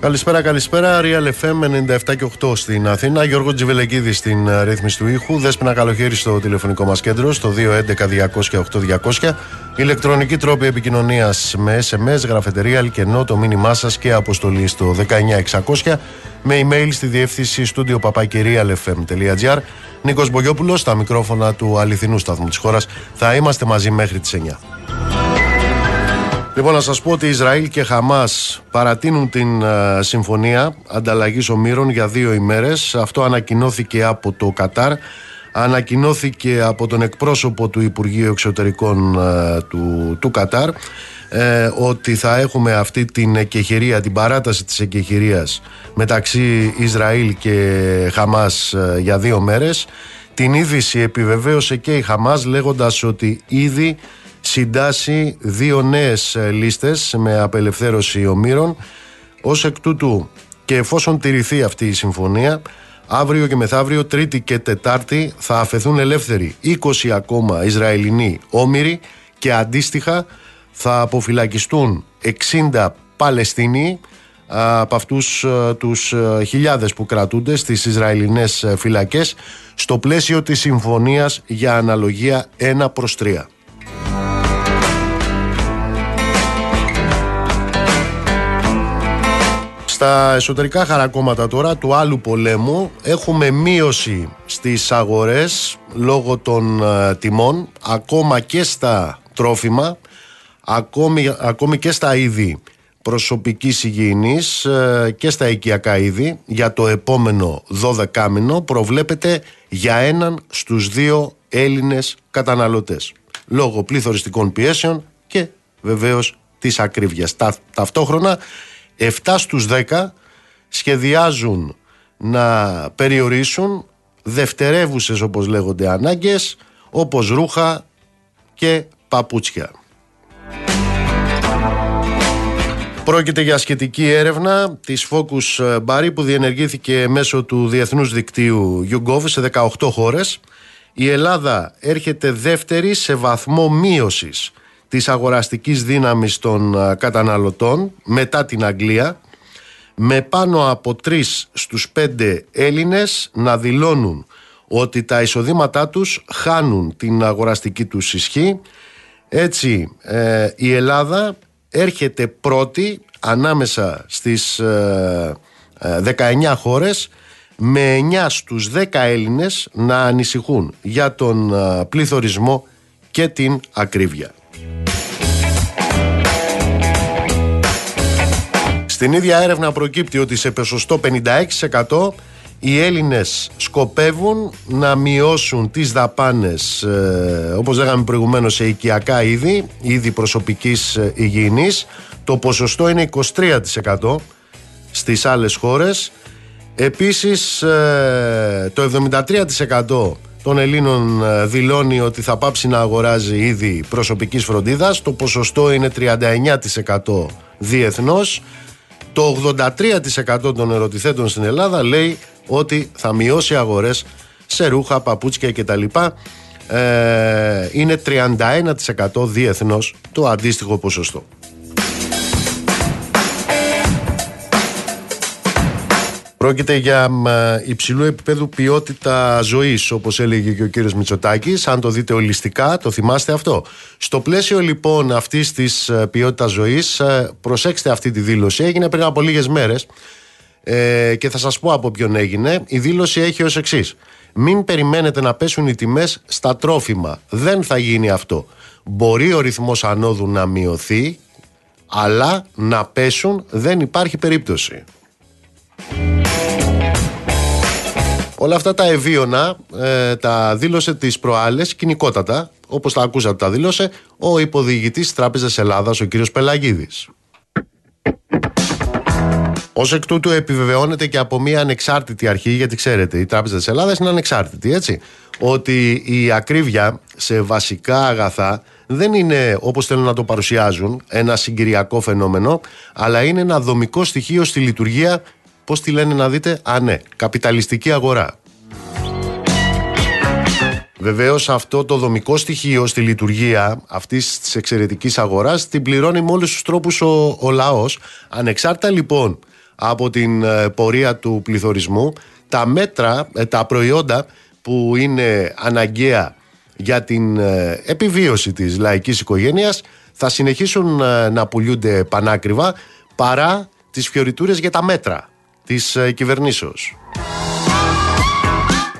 Καλησπέρα, καλησπέρα. Real FM 97 και 8 στην Αθήνα. Γιώργο Τζιβελεκίδη στην ε, ρύθμιση του ήχου. Δέσπινα καλοχέρι στο τηλεφωνικό μας κέντρο στο 211-200-8200. Ηλεκτρονική τρόπη επικοινωνίας με SMS, γραφετερία, αλκενό, το μήνυμά σας και αποστολή στο 19600. Με email στη διεύθυνση στούντιο παπακυρίαλfm.gr. Νίκος Μπογιόπουλος στα μικρόφωνα του αληθινού σταθμού της χώρας. Θα είμαστε μαζί μέχρι τις 9. Λοιπόν, να σας πω ότι Ισραήλ και Χαμάς παρατείνουν την uh, συμφωνία ανταλλαγής ομήρων για δύο ημέρες. Αυτό ανακοινώθηκε από το Κατάρ. Ανακοινώθηκε από τον εκπρόσωπο του Υπουργείου Εξωτερικών uh, του, του Κατάρ ε, ότι θα έχουμε αυτή την εκεχηρία, την παράταση της εκεχηρίας μεταξύ Ισραήλ και Χαμάς για δύο μέρες. Την είδηση επιβεβαίωσε και η Χαμάς λέγοντας ότι ήδη συντάσσει δύο νέες ε, λίστες με απελευθέρωση ομήρων. Ως εκ τούτου και εφόσον τηρηθεί αυτή η συμφωνία, αύριο και μεθαύριο, Τρίτη και Τετάρτη, θα αφαιθούν ελεύθεροι 20 ακόμα Ισραηλινοί όμοιροι και αντίστοιχα θα αποφυλακιστούν 60 Παλαιστίνοι από αυτούς ε, τους ε, χιλιάδες που κρατούνται στις Ισραηλινές φυλακές στο πλαίσιο της συμφωνίας για αναλογία 1 προς 3. Στα εσωτερικά χαρακόμματα τώρα του άλλου πολέμου έχουμε μείωση στις αγορές λόγω των ε, τιμών ακόμα και στα τρόφιμα ακόμη, ακόμη και στα είδη προσωπικής υγιεινής ε, και στα οικιακά είδη. Για το επόμενο 12 μήνο προβλέπεται για έναν στους δύο Έλληνες καταναλωτές λόγω πληθωριστικών πιέσεων και βεβαίως της ακρίβειας. ταυτόχρονα 7 στους 10 σχεδιάζουν να περιορίσουν δευτερεύουσες όπως λέγονται ανάγκες όπως ρούχα και παπούτσια. Πρόκειται για σχετική έρευνα της Focus Bari που διενεργήθηκε μέσω του διεθνούς δικτύου YouGov σε 18 χώρες. Η Ελλάδα έρχεται δεύτερη σε βαθμό μείωσης της αγοραστικής δύναμης των καταναλωτών μετά την Αγγλία με πάνω από τρεις στους πέντε Έλληνες να δηλώνουν ότι τα εισοδήματά τους χάνουν την αγοραστική τους ισχύ. Έτσι ε, η Ελλάδα έρχεται πρώτη ανάμεσα στις 19 ε, χώρες με 9 στους 10 Έλληνες να ανησυχούν για τον πληθωρισμό και την ακρίβεια. Στην ίδια έρευνα προκύπτει ότι σε ποσοστό 56% οι Έλληνες σκοπεύουν να μειώσουν τις δαπάνες ε, όπως λέγαμε προηγουμένως σε οικιακά είδη, είδη προσωπικής ε, υγιεινής το ποσοστό είναι 23% στις άλλες χώρες επίσης ε, το 73% των Ελλήνων ε, δηλώνει ότι θα πάψει να αγοράζει είδη προσωπικής φροντίδας το ποσοστό είναι 39% διεθνώς το 83% των ερωτηθέντων στην Ελλάδα λέει ότι θα μειώσει αγορές σε ρούχα, παπούτσια κτλ. Ε, είναι 31% διεθνώς το αντίστοιχο ποσοστό. Πρόκειται για υψηλού επίπεδου ποιότητα ζωής, όπως έλεγε και ο κύριος Μητσοτάκης. Αν το δείτε ολιστικά, το θυμάστε αυτό. Στο πλαίσιο λοιπόν αυτής της ε, ποιότητας ζωής, ε, προσέξτε αυτή τη δήλωση. Έγινε πριν από λίγες μέρες ε, και θα σας πω από ποιον έγινε. Η δήλωση έχει ως εξής. Μην περιμένετε να πέσουν οι τιμές στα τρόφιμα. Δεν θα γίνει αυτό. Μπορεί ο ρυθμός ανόδου να μειωθεί, αλλά να πέσουν δεν υπάρχει περίπτωση. Όλα αυτά τα ευίωνα ε, τα δήλωσε τις προάλλες κοινικότατα, όπως τα ακούσατε τα δήλωσε, ο υποδιηγητής της Τράπεζας Ελλάδας, ο κύριος Πελαγίδης. Ω εκ τούτου επιβεβαιώνεται και από μια ανεξάρτητη αρχή, γιατί ξέρετε, η Τράπεζα της Ελλάδας είναι ανεξάρτητη, έτσι. Ότι η ακρίβεια σε βασικά αγαθά δεν είναι όπως θέλουν να το παρουσιάζουν ένα συγκυριακό φαινόμενο, αλλά είναι ένα δομικό στοιχείο στη λειτουργία Πώς τη λένε να δείτε, Α, ναι, καπιταλιστική αγορά. Βεβαίως αυτό το δομικό στοιχείο στη λειτουργία αυτής της εξαιρετικής αγοράς την πληρώνει με όλους τους τρόπους ο, ο λαός. Ανεξάρτητα λοιπόν από την ε, πορεία του πληθωρισμού. Τα μέτρα, ε, τα προϊόντα που είναι αναγκαία για την ε, επιβίωση της λαϊκής οικογένειας θα συνεχίσουν να πουλιούνται πανάκριβα παρά τις φιωριτούρες για τα μέτρα της κυβερνήσεως.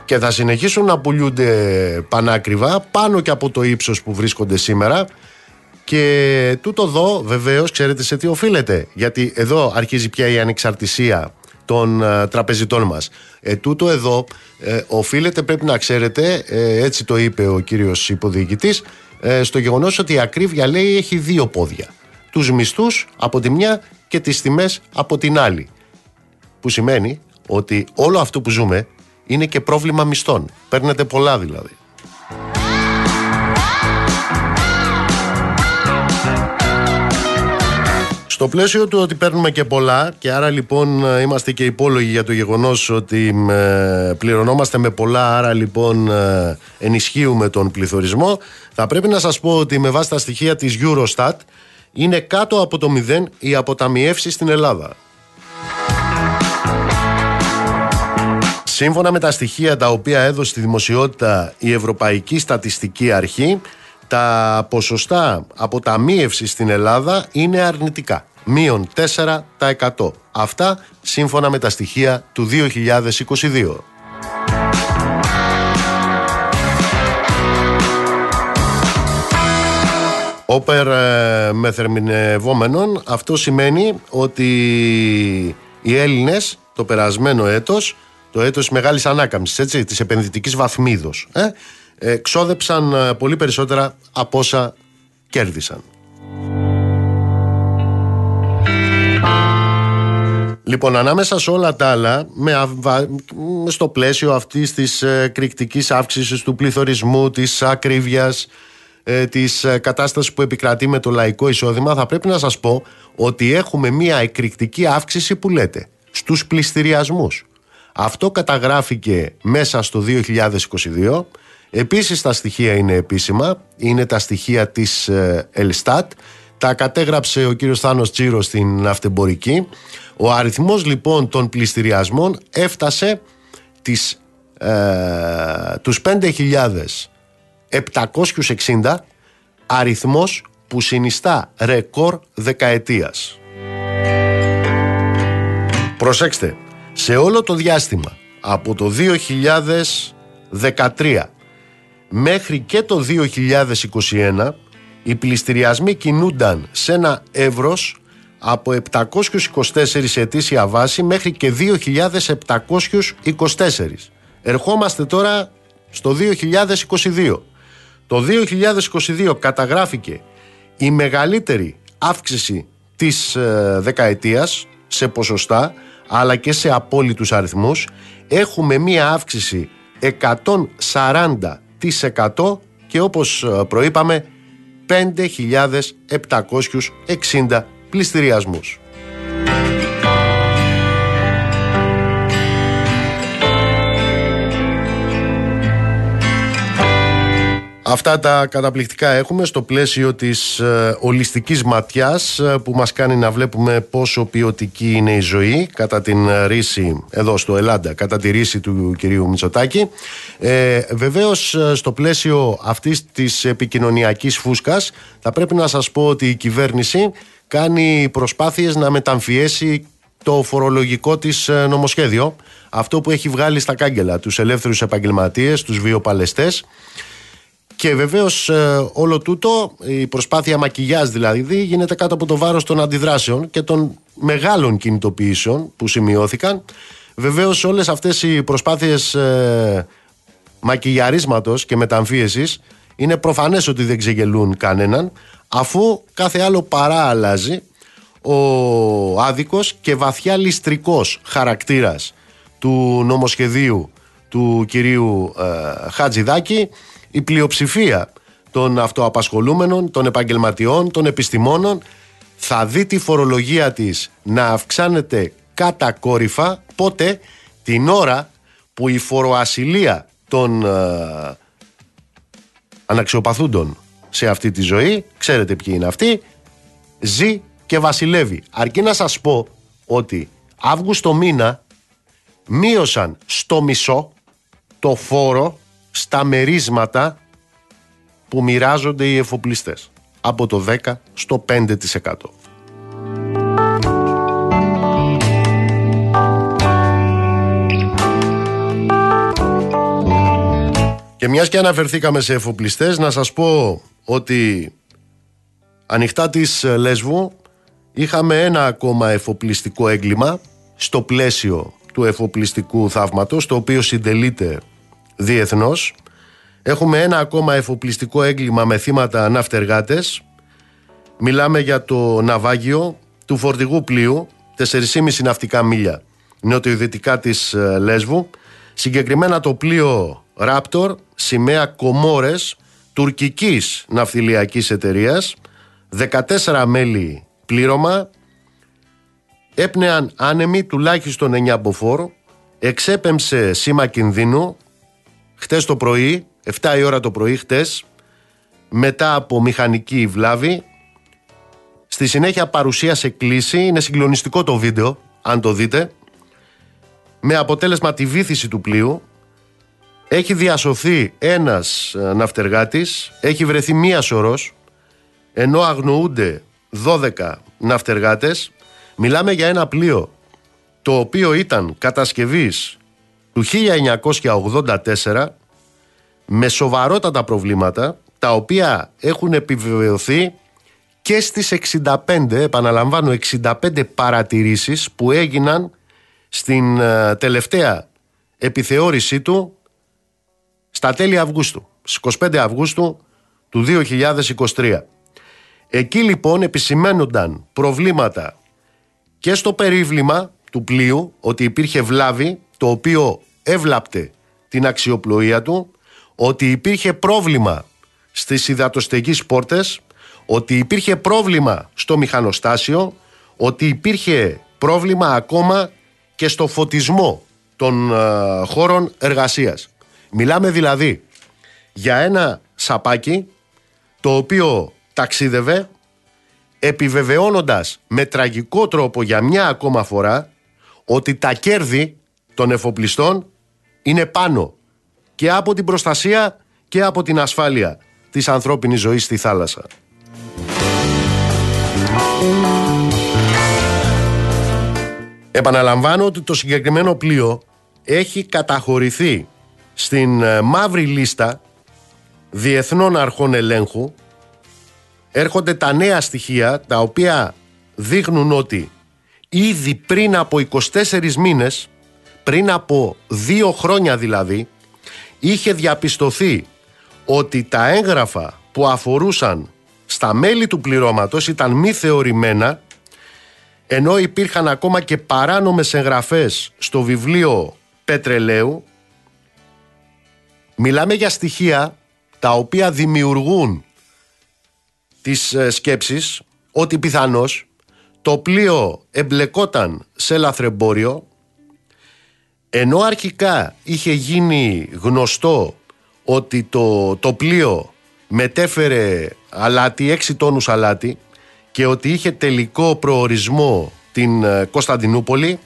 Και θα συνεχίσουν να πουλιούνται πανάκριβα πάνω και από το ύψος που βρίσκονται σήμερα και τούτο εδώ βεβαίως ξέρετε σε τι οφείλεται. Γιατί εδώ αρχίζει πια η ανεξαρτησία των ε, τραπεζιτών μας. Ε, τούτο εδώ ε, οφείλεται πρέπει να ξέρετε, ε, έτσι το είπε ο κύριος υποδιοικητής, ε, στο γεγονός ότι η ακρίβεια λέει έχει δύο πόδια. Τους μισθούς από τη μια και τις τιμές από την άλλη. Που σημαίνει ότι όλο αυτό που ζούμε είναι και πρόβλημα μισθών. Παίρνετε πολλά δηλαδή. Στο πλαίσιο του ότι παίρνουμε και πολλά και άρα λοιπόν ε, είμαστε και υπόλογοι για το γεγονός ότι ε, πληρωνόμαστε με πολλά άρα λοιπόν ε, ενισχύουμε τον πληθωρισμό θα πρέπει να σας πω ότι με βάση τα στοιχεία της Eurostat είναι κάτω από το μηδέν η αποταμιεύση στην Ελλάδα. Σύμφωνα με τα στοιχεία τα οποία έδωσε στη δημοσιότητα η Ευρωπαϊκή Στατιστική Αρχή τα ποσοστά αποταμίευση στην Ελλάδα είναι αρνητικά. Μείον 4%. Αυτά σύμφωνα με τα στοιχεία του 2022. Όπερ ε, μεθερμινευόμενων αυτό σημαίνει ότι οι Έλληνες το περασμένο έτος το έτος μεγάλης ανάκαμψης έτσι, της επενδυτικής βαθμίδος ε, ε, ξόδεψαν ε, πολύ περισσότερα από όσα κέρδισαν. Λοιπόν, ανάμεσα σε όλα τα άλλα, με, στο πλαίσιο αυτής της ε, κρικτικής αύξησης του πληθωρισμού, της ακρίβειας, ε, της ε, κατάστασης που επικρατεί με το λαϊκό εισόδημα, θα πρέπει να σας πω ότι έχουμε μία εκρηκτική αύξηση που λέτε στους πληστηριασμούς. Αυτό καταγράφηκε μέσα στο 2022 Επίσης τα στοιχεία είναι επίσημα, είναι τα στοιχεία της ε, Ελστάτ, τα κατέγραψε ο κύριος Θάνος Τσίρος στην Αυτεμπορική. Ο αριθμός λοιπόν των πληστηριασμών έφτασε τις, ε, τους 5.760 αριθμός που συνιστά ρεκόρ δεκαετίας. Προσέξτε, σε όλο το διάστημα από το 2013 μέχρι και το 2021 οι πληστηριασμοί κινούνταν σε ένα εύρος από 724 ετήσια βάση μέχρι και 2.724. Ερχόμαστε τώρα στο 2022. Το 2022 καταγράφηκε η μεγαλύτερη αύξηση της ε, δεκαετίας σε ποσοστά αλλά και σε απόλυτους αριθμούς. Έχουμε μία αύξηση 140 και όπως ε, προείπαμε 5.760 πληστηριασμούς. Αυτά τα καταπληκτικά έχουμε στο πλαίσιο της ε, ολιστικής ματιάς ε, που μας κάνει να βλέπουμε πόσο ποιοτική είναι η ζωή κατά την ρίση εδώ στο Ελλάδα, κατά τη ρίση του κυρίου Μητσοτάκη. Ε, βεβαίως ε, στο πλαίσιο αυτής της επικοινωνιακής φούσκας θα πρέπει να σας πω ότι η κυβέρνηση κάνει προσπάθειες να μεταμφιέσει το φορολογικό της νομοσχέδιο αυτό που έχει βγάλει στα κάγκελα τους ελεύθερους επαγγελματίες, τους βιοπαλαιστές και βεβαίως ε, όλο τούτο, η προσπάθεια μακιγιάζ δηλαδή, γίνεται κάτω από το βάρος των αντιδράσεων και των μεγάλων κινητοποιήσεων που σημειώθηκαν. Βεβαίως όλες αυτές οι προσπάθειες ε, μακιγιαρίσματος και μεταμφίεσης είναι προφανές ότι δεν ξεγελούν κανέναν, αφού κάθε άλλο παρά αλλάζει ο άδικος και βαθιά ληστρικός χαρακτήρας του νομοσχεδίου του κυρίου ε, Χατζηδάκη η πλειοψηφία των αυτοαπασχολούμενων, των επαγγελματιών, των επιστημόνων θα δει τη φορολογία της να αυξάνεται κατακόρυφα πότε; Την ώρα που η φοροασυλία των ε, αναξιοπαθούντων σε αυτή τη ζωή, ξέρετε ποιοι είναι αυτοί, ζει και βασιλεύει. Αρκεί να σας πω ότι Αύγουστο μήνα μείωσαν στο μισό το φόρο στα μερίσματα που μοιράζονται οι εφοπλιστές από το 10 στο 5%. Και μιας και αναφερθήκαμε σε εφοπλιστές να σας πω ότι ανοιχτά της Λέσβου είχαμε ένα ακόμα εφοπλιστικό έγκλημα στο πλαίσιο του εφοπλιστικού θαύματος το οποίο συντελείται διεθνώς. Έχουμε ένα ακόμα εφοπλιστικό έγκλημα με θύματα ναυτεργάτες. Μιλάμε για το ναυάγιο του φορτηγού πλοίου 4,5 ναυτικά μίλια νοτιοειδητικά της ε, Λέσβου. Συγκεκριμένα το πλοίο Raptor σημαία Κομόρες τουρκικής ναυτιλιακής εταιρείας. 14 μέλη πλήρωμα. Έπνεαν άνεμοι τουλάχιστον 9 μποφόρ. Εξέπεμψε σήμα κινδύνου χτες το πρωί 7 η ώρα το πρωί χτες μετά από μηχανική βλάβη στη συνέχεια παρουσίασε κλίση είναι συγκλονιστικό το βίντεο αν το δείτε με αποτέλεσμα τη βήθηση του πλοίου έχει διασωθεί ένας ε, ναυτεργάτης, έχει βρεθεί μία σωρός, ενώ αγνοούνται 12 ναυτεργάτες. Μιλάμε για ένα πλοίο το οποίο ήταν κατασκευής του 1984 με σοβαρότατα προβλήματα τα οποία έχουν επιβεβαιωθεί και στις 65, επαναλαμβάνω 65 παρατηρήσεις που έγιναν στην ε, τελευταία επιθεώρησή του στα τέλη Αυγούστου, στις 25 Αυγούστου του 2023. Εκεί λοιπόν επισημένονταν προβλήματα και στο περίβλημα του πλοίου, ότι υπήρχε βλάβη, το οποίο έβλαπτε την αξιοπλοεία του, ότι υπήρχε πρόβλημα στις υδατοστεγείς πόρτες, ότι υπήρχε πρόβλημα στο μηχανοστάσιο, ότι υπήρχε πρόβλημα ακόμα και στο φωτισμό των ε, χώρων εργασίας. Μιλάμε δηλαδή για ένα σαπάκι το οποίο ταξίδευε επιβεβαιώνοντας με τραγικό τρόπο για μια ακόμα φορά ότι τα κέρδη των εφοπλιστών είναι πάνω και από την προστασία και από την ασφάλεια της ανθρώπινης ζωής στη θάλασσα. Επαναλαμβάνω ότι το συγκεκριμένο πλοίο έχει καταχωρηθεί στην ε, μαύρη λίστα διεθνών αρχών ελέγχου έρχονται τα νέα στοιχεία τα οποία δείχνουν ότι ήδη πριν από 24 μήνες, πριν από δύο χρόνια δηλαδή, είχε διαπιστωθεί ότι τα έγγραφα που αφορούσαν στα μέλη του πληρώματος ήταν μη θεωρημένα ενώ υπήρχαν ακόμα και παράνομες εγγραφές στο βιβλίο πετρελαίου. Μιλάμε για στοιχεία τα οποία δημιουργούν τις ε, σκέψεις ότι πιθανώς το πλοίο εμπλεκόταν σε λαθρεμπόριο ενώ αρχικά είχε γίνει γνωστό ότι το, το πλοίο μετέφερε αλάτι, 6 τόνους αλάτι και ότι είχε τελικό προορισμό την ε, Κωνσταντινούπολη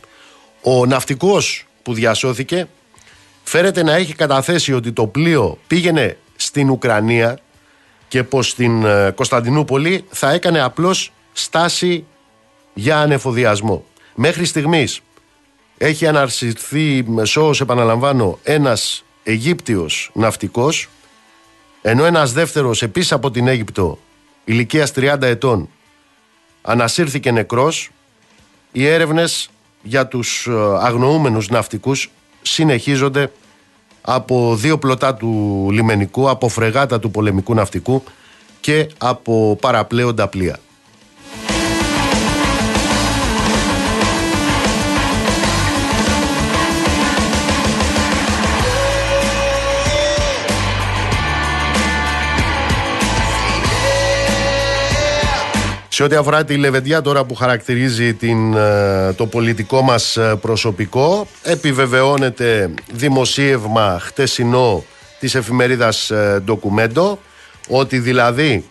ο ναυτικός που διασώθηκε φέρεται να έχει καταθέσει ότι το πλοίο πήγαινε στην Ουκρανία και πως στην ε, Κωνσταντινούπολη θα έκανε απλώς στάση για ανεφοδιασμό. Μέχρι στιγμής έχει αναρσηθεί μεσόως επαναλαμβάνω ένας Αιγύπτιος ναυτικός ενώ ένας δεύτερος επίσης από την Αίγυπτο ηλικίας 30 ετών ανασύρθηκε νεκρός οι έρευνες για τους ε, αγνοούμενους ναυτικούς συνεχίζονται από δύο πλωτά του λιμενικού, από φρεγάτα του πολεμικού ναυτικού και από παραπλέοντα πλοία. Σε ό,τι αφορά τη Λεβεντιά τώρα που χαρακτηρίζει την, ε, το πολιτικό μας ε, προσωπικό επιβεβαιώνεται δημοσίευμα χτεσινό της εφημερίδας Ντοκουμέντο ότι δηλαδή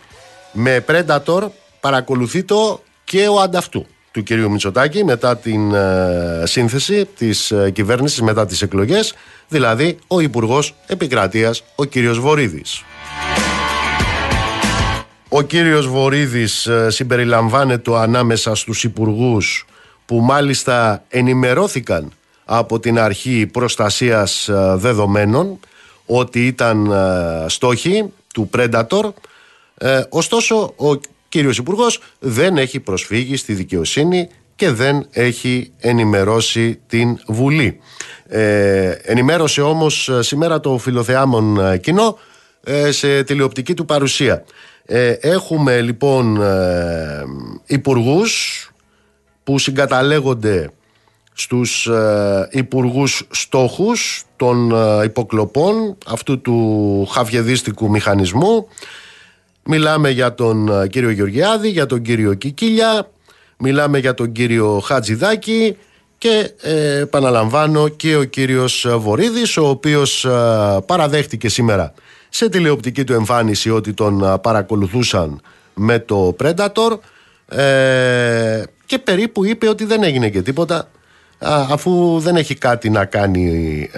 με Predator παρακολουθεί το και ο ανταυτού. του κυρίου Μητσοτάκη μετά την ε, σύνθεση της ε, κυβέρνησης μετά τις εκλογές, δηλαδή ο Υπουργός Επικρατείας, ο κύριος Βορύδης. Ο κύριος Βορύδης ε, συμπεριλαμβάνεται ανάμεσα στους υπουργούς που μάλιστα ενημερώθηκαν από την αρχή προστασίας δεδομένων ότι ήταν στόχοι του Predator. Ωστόσο, ο κύριος Υπουργός δεν έχει προσφύγει στη δικαιοσύνη και δεν έχει ενημερώσει την Βουλή. Ε, ενημέρωσε όμως ε, σήμερα το φιλοθεάμον ε, κοινό ε, σε τηλεοπτική του παρουσία. Έχουμε λοιπόν ε, υπουργούς που συγκαταλέγονται στους ε, υπουργούς στόχους των υποκλοπών αυτού του χαβιεδίστικου μηχανισμού. Μιλάμε για τον ε, κύριο Γεωργιάδη, για τον κύριο Κικίλια, μιλάμε για τον κύριο Χατζηδάκη και ε, επαναλαμβάνω και ο κύριος Βορύδης ο οποίος ε, παραδέχτηκε σήμερα σε τηλεοπτική του εμφάνιση ότι τον ε, παρακολουθούσαν με το Predator και περίπου είπε ότι δεν έγινε και τίποτα αφού δεν έχει κάτι να κάνει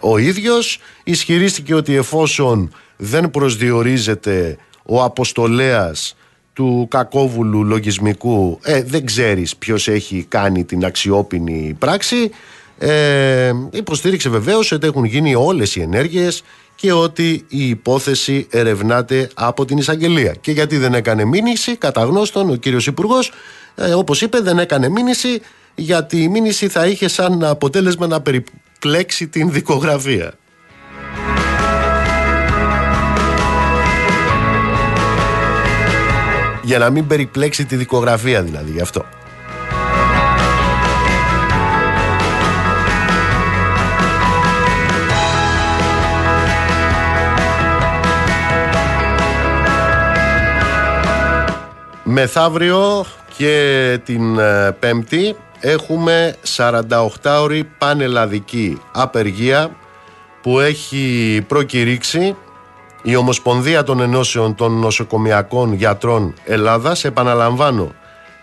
ο ίδιος. Ισχυρίστηκε ότι εφόσον δεν προσδιορίζεται ο αποστολέας του κακόβουλου λογισμικού ε, δεν ξέρεις ποιος έχει κάνει την αξιόπινη πράξη. Ε, υποστήριξε βεβαίως ότι έχουν γίνει όλες οι ενέργειες και ότι η υπόθεση ερευνάται από την εισαγγελία. Και γιατί δεν έκανε μήνυση, κατά γνώστον, ο κύριος Υπουργός, ε, όπως είπε, δεν έκανε μήνυση γιατί η μήνυση θα είχε σαν αποτέλεσμα να περιπλέξει την δικογραφία. Για να μην περιπλέξει τη δικογραφία δηλαδή γι' αυτό. Μεθαύριο και την ε, Πέμπτη έχουμε 48 ώρη πανελλαδική απεργία που έχει προκηρύξει η Ομοσπονδία των Ενώσεων των Νοσοκομιακών Γιατρών Ελλάδας, επαναλαμβάνω,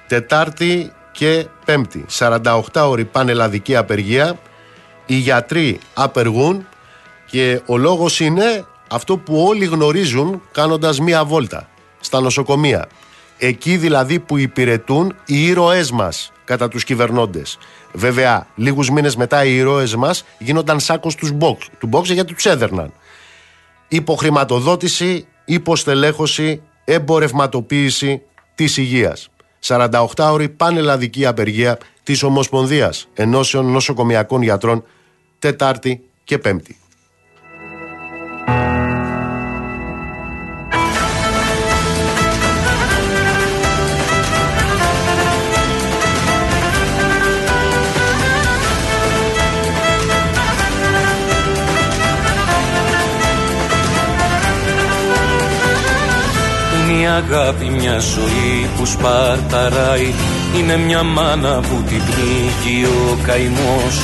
Τετάρτη και Πέμπτη, 48 ώρη πανελλαδική απεργία, οι γιατροί απεργούν και ο λόγος είναι αυτό που όλοι γνωρίζουν κάνοντας μία βόλτα στα νοσοκομεία. Εκεί δηλαδή που υπηρετούν οι ήρωές μας κατά τους κυβερνώντες. Βέβαια, λίγους μήνες μετά οι ήρωές μας γίνονταν σάκος τους μπόξ, του μπόξ γιατί τους έδερναν υποχρηματοδότηση, υποστελέχωση, εμπορευματοποίηση της υγείας. 48 ώρη πανελλαδική απεργία της Ομοσπονδίας Ενώσεων Νοσοκομιακών Γιατρών Τετάρτη και Πέμπτη. Αγάπη μια ζωή που σπαρταράει Είναι μια μάνα που την πνίγει ο καημός.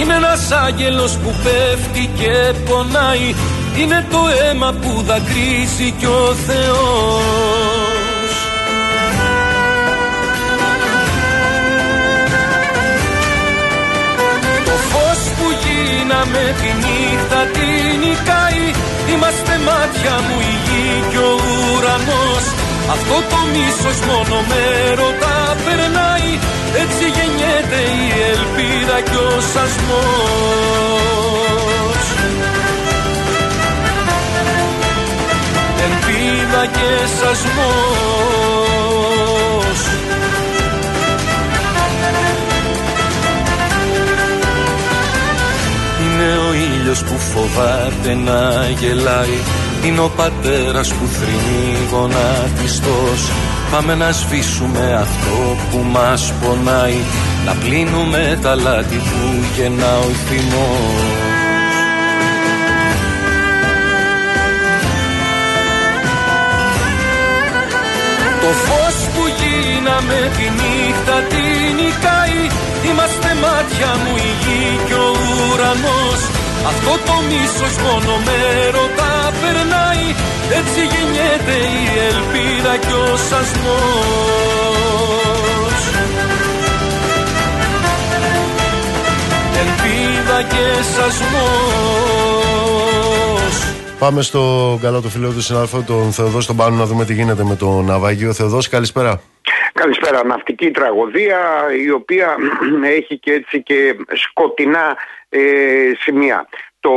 Είναι ένας άγγελος που πέφτει και πονάει. Είναι το αίμα που δακρύζει κι ο Θεός. Το φως που γίναμε τη νύχτα την νικάει Είμαστε μάτια μου η γη κι ο ουρανός. Αυτό το μίσος μόνο με ρωτά περνάει. Έτσι γεννιέται η ελπίδα κι ο σασμός. Ελπίδα και σασμός. Είναι ο ήλιος που φοβάται να γελάει Είναι ο πατέρας που θρυνεί γονατιστός Πάμε να σβήσουμε αυτό που μας πονάει Να πλύνουμε τα λάθη που γεννά ο θυμός. Το φως που γίναμε τη νύχτα την νικάει Είμαστε μάτια μου η γη και ο ουρανός αυτό το μίσος μόνο με ρωτά περνάει Έτσι γεννιέται η ελπίδα κι ο σασμός Ελπίδα και σασμός Πάμε στο καλό του φίλο του συνάδελφο τον Θεοδό στον πάνω να δούμε τι γίνεται με τον ναυάγιο. Θεοδό, καλησπέρα. Καλησπέρα. Ναυτική τραγωδία η οποία έχει και έτσι και σκοτεινά ε, σημεία. Το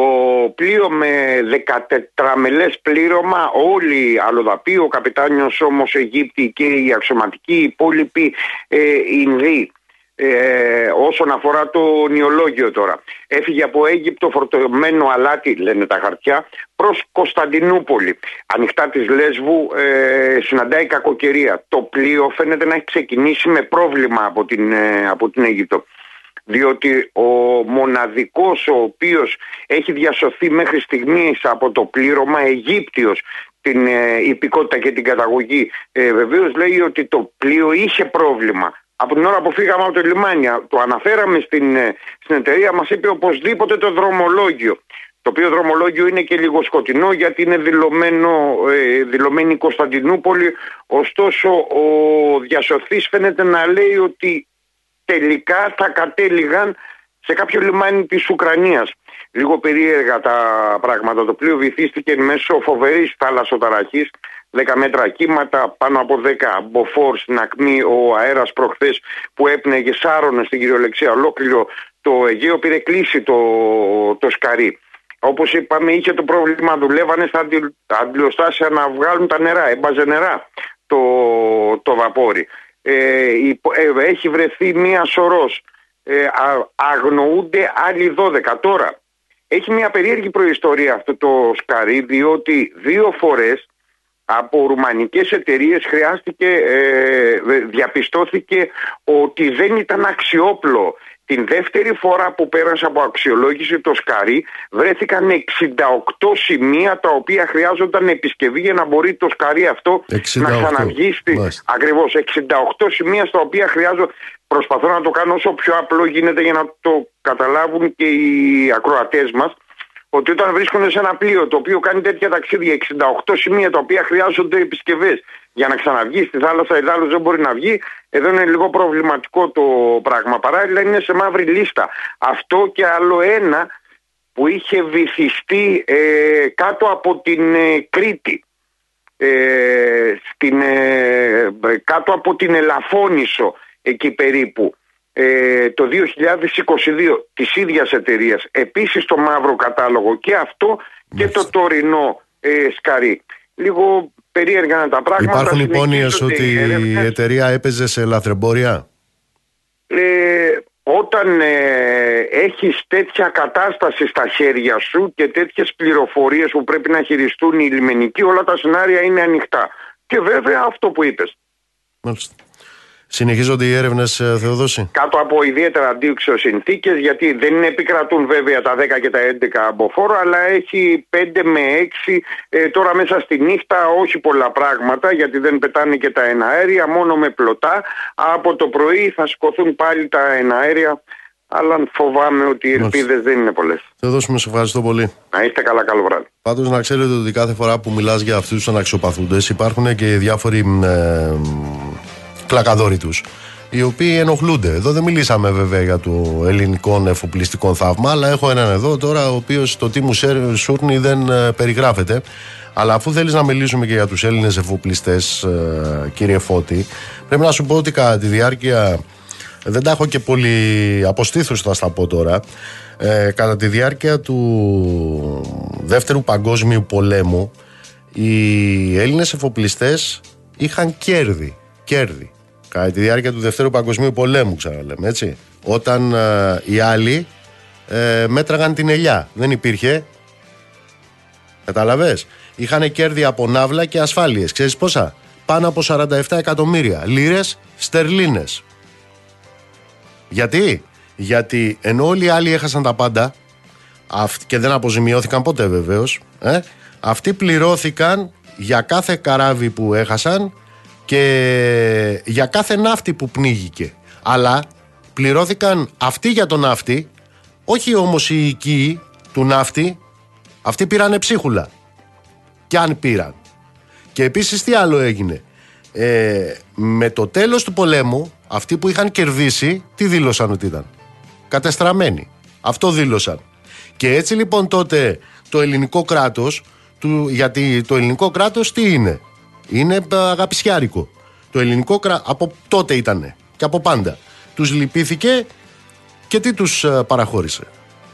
πλοίο με 14 μελές πλήρωμα, όλοι αλλοδαποί, ο καπετάνιος όμως Αιγύπτη και οι αξιωματικοί υπόλοιποι ε, Ινδοί ε, όσον αφορά το νιολόγιο τώρα. Έφυγε από Αίγυπτο φορτωμένο αλάτι, λένε τα χαρτιά, προς Κωνσταντινούπολη. Ανοιχτά της Λέσβου ε, συναντάει κακοκαιρία. Το πλοίο φαίνεται να έχει ξεκινήσει με πρόβλημα από την, ε, από την Αίγυπτο. Διότι ο μοναδικός ο οποίος έχει διασωθεί μέχρι στιγμής από το πλήρωμα Αιγύπτιος την ε, υπηκότητα και την καταγωγή ε, βεβαίως λέει ότι το πλοίο είχε πρόβλημα από την ώρα που φύγαμε από το λιμάνι, το αναφέραμε στην, ε, στην εταιρεία, μας είπε οπωσδήποτε το δρομολόγιο. Το οποίο δρομολόγιο είναι και λίγο σκοτεινό γιατί είναι δηλωμένο, ε, δηλωμένη η Κωνσταντινούπολη. Ωστόσο ο διασωθής φαίνεται να λέει ότι τελικά θα κατέληγαν σε κάποιο λιμάνι της Ουκρανίας. Λίγο περίεργα τα πράγματα. Το πλοίο βυθίστηκε μέσω φοβερής θάλασσοταραχής 10 μέτρα κύματα, πάνω από 10 μποφόρ στην ακμή. Ο αέρας προχθές που έπνεγε σάρωνε στην κυριολεξία ολόκληρο το Αιγαίο, πήρε κλείσει το, το σκαρί. Όπως είπαμε, είχε το πρόβλημα, δουλεύανε στα αντιλοστάσια να βγάλουν τα νερά. Έμπαζε νερά το, το βαπόρι. Ε, ε έχει βρεθεί μία σωρός. Ε, αγνοούνται άλλοι 12. Τώρα, έχει μια περίεργη προϊστορία αυτό το σκαρί, διότι δύο φορές από ρουμανικές εταιρείες χρειάστηκε, ε, διαπιστώθηκε ότι δεν ήταν αξιόπλο. Την δεύτερη φορά που πέρασε από αξιολόγηση το σκαρί βρέθηκαν 68 σημεία τα οποία χρειάζονταν επισκευή για να μπορεί το σκαρί αυτό να ξαναβγεί στη... Ακριβώς 68 σημεία στα οποία χρειάζονται Προσπαθώ να το κάνω όσο πιο απλό γίνεται για να το καταλάβουν και οι ακροατές μας ότι όταν βρίσκονται σε ένα πλοίο το οποίο κάνει τέτοια ταξίδια, 68 σημεία τα οποία χρειάζονται επισκευές για να ξαναβγεί στη θάλασσα, η θάλασσα δεν μπορεί να βγει, εδώ είναι λίγο προβληματικό το πράγμα. Παράλληλα είναι σε μαύρη λίστα. Αυτό και άλλο ένα που είχε βυθιστεί ε, κάτω από την ε, Κρήτη. Ε, στην, ε, κάτω από την Ελαφώνησο εκεί περίπου ε, το 2022 της ίδιας εταιρείας επίσης το μαύρο κατάλογο και αυτό και το τωρινό ε, σκαρί. Λίγο περίεργα τα πράγματα. Υπάρχουν υπόνοιες ότι η εταιρεία έπαιζε σε λαθρεμπόρια; Ε, όταν ε, έχεις τέτοια κατάσταση στα χέρια σου και τέτοιες πληροφορίες που πρέπει να χειριστούν οι λιμενικοί όλα τα σενάρια είναι ανοιχτά. Και βέβαια αυτό που είπες. Μάλιστα. Συνεχίζονται οι έρευνες, ε, Θεοδόση; Κάτω από ιδιαίτερα αντίξω συνθήκες, γιατί δεν επικρατούν βέβαια τα 10 και τα 11 από φόρο, αλλά έχει 5 με 6 ε, τώρα μέσα στη νύχτα, όχι πολλά πράγματα, γιατί δεν πετάνε και τα εναέρια, μόνο με πλωτά. Από το πρωί θα σηκωθούν πάλι τα εναέρια, αλλά φοβάμαι ότι οι ελπίδες δεν είναι πολλές. Θεοδόση, σε ευχαριστώ πολύ. Να είστε καλά, καλό βράδυ. Πάντως, να ξέρετε ότι κάθε φορά που μιλάς για αυτούς τους αναξιοπαθούντες, υπάρχουν και διάφοροι. Ε, κλακαδόροι τους, οι οποίοι ενοχλούνται. Εδώ δεν μιλήσαμε βέβαια για το ελληνικό εφοπλιστικό θαύμα, αλλά έχω έναν εδώ τώρα, ο οποίος το τι μου σούρνει δεν ε, περιγράφεται. Αλλά αφού θέλεις να μιλήσουμε και για τους Έλληνες εφοπλιστές, ε, κύριε Φώτη, πρέπει να σου πω ότι κατά τη διάρκεια. Δεν τα έχω και πολύ αποστήθους θα στα πω τώρα. Ε, κατά τη διάρκεια του δεύτερου παγκόσμιου πολέμου οι Έλληνες εφοπλιστές είχαν κέρδη. Κέρδη κατά τη διάρκεια του Δευτέρου Παγκοσμίου Πολέμου, ξαναλέμε έτσι. Όταν ε, οι άλλοι ε, μέτραγαν την ελιά. Δεν υπήρχε. Κατάλαβες; Είχαν κέρδη από ναύλα και ασφάλειες. Ξέρεις πόσα; Πάνω από 47 εκατομμύρια λίρες στερλίνες. Γιατί; Γιατί ενώ όλοι οι άλλοι έχασαν τα πάντα και δεν αποζημιώθηκαν ποτέ βεβαίως, ε, αυτοί πληρώθηκαν για κάθε καράβι που έχασαν και για κάθε ναύτη που πνίγηκε. Αλλά πληρώθηκαν αυτοί για τον ναύτη, όχι όμως οι οικοί του ναύτη, αυτοί πήρανε ψίχουλα. Κι αν πήραν. Και επίσης τι άλλο έγινε. Ε, με το τέλος του πολέμου, αυτοί που είχαν κερδίσει, τι δήλωσαν ότι ήταν; Κατεστραμμένοι. Αυτό δήλωσαν. Και έτσι λοιπόν τότε το ελληνικό κράτος, γιατί το ελληνικό κράτος τι είναι, είναι αγαπησιάρικο. Το ελληνικό κράτος, από τότε ήτανε και από πάντα. Τους λυπήθηκε και τι τους ε, παραχώρησε.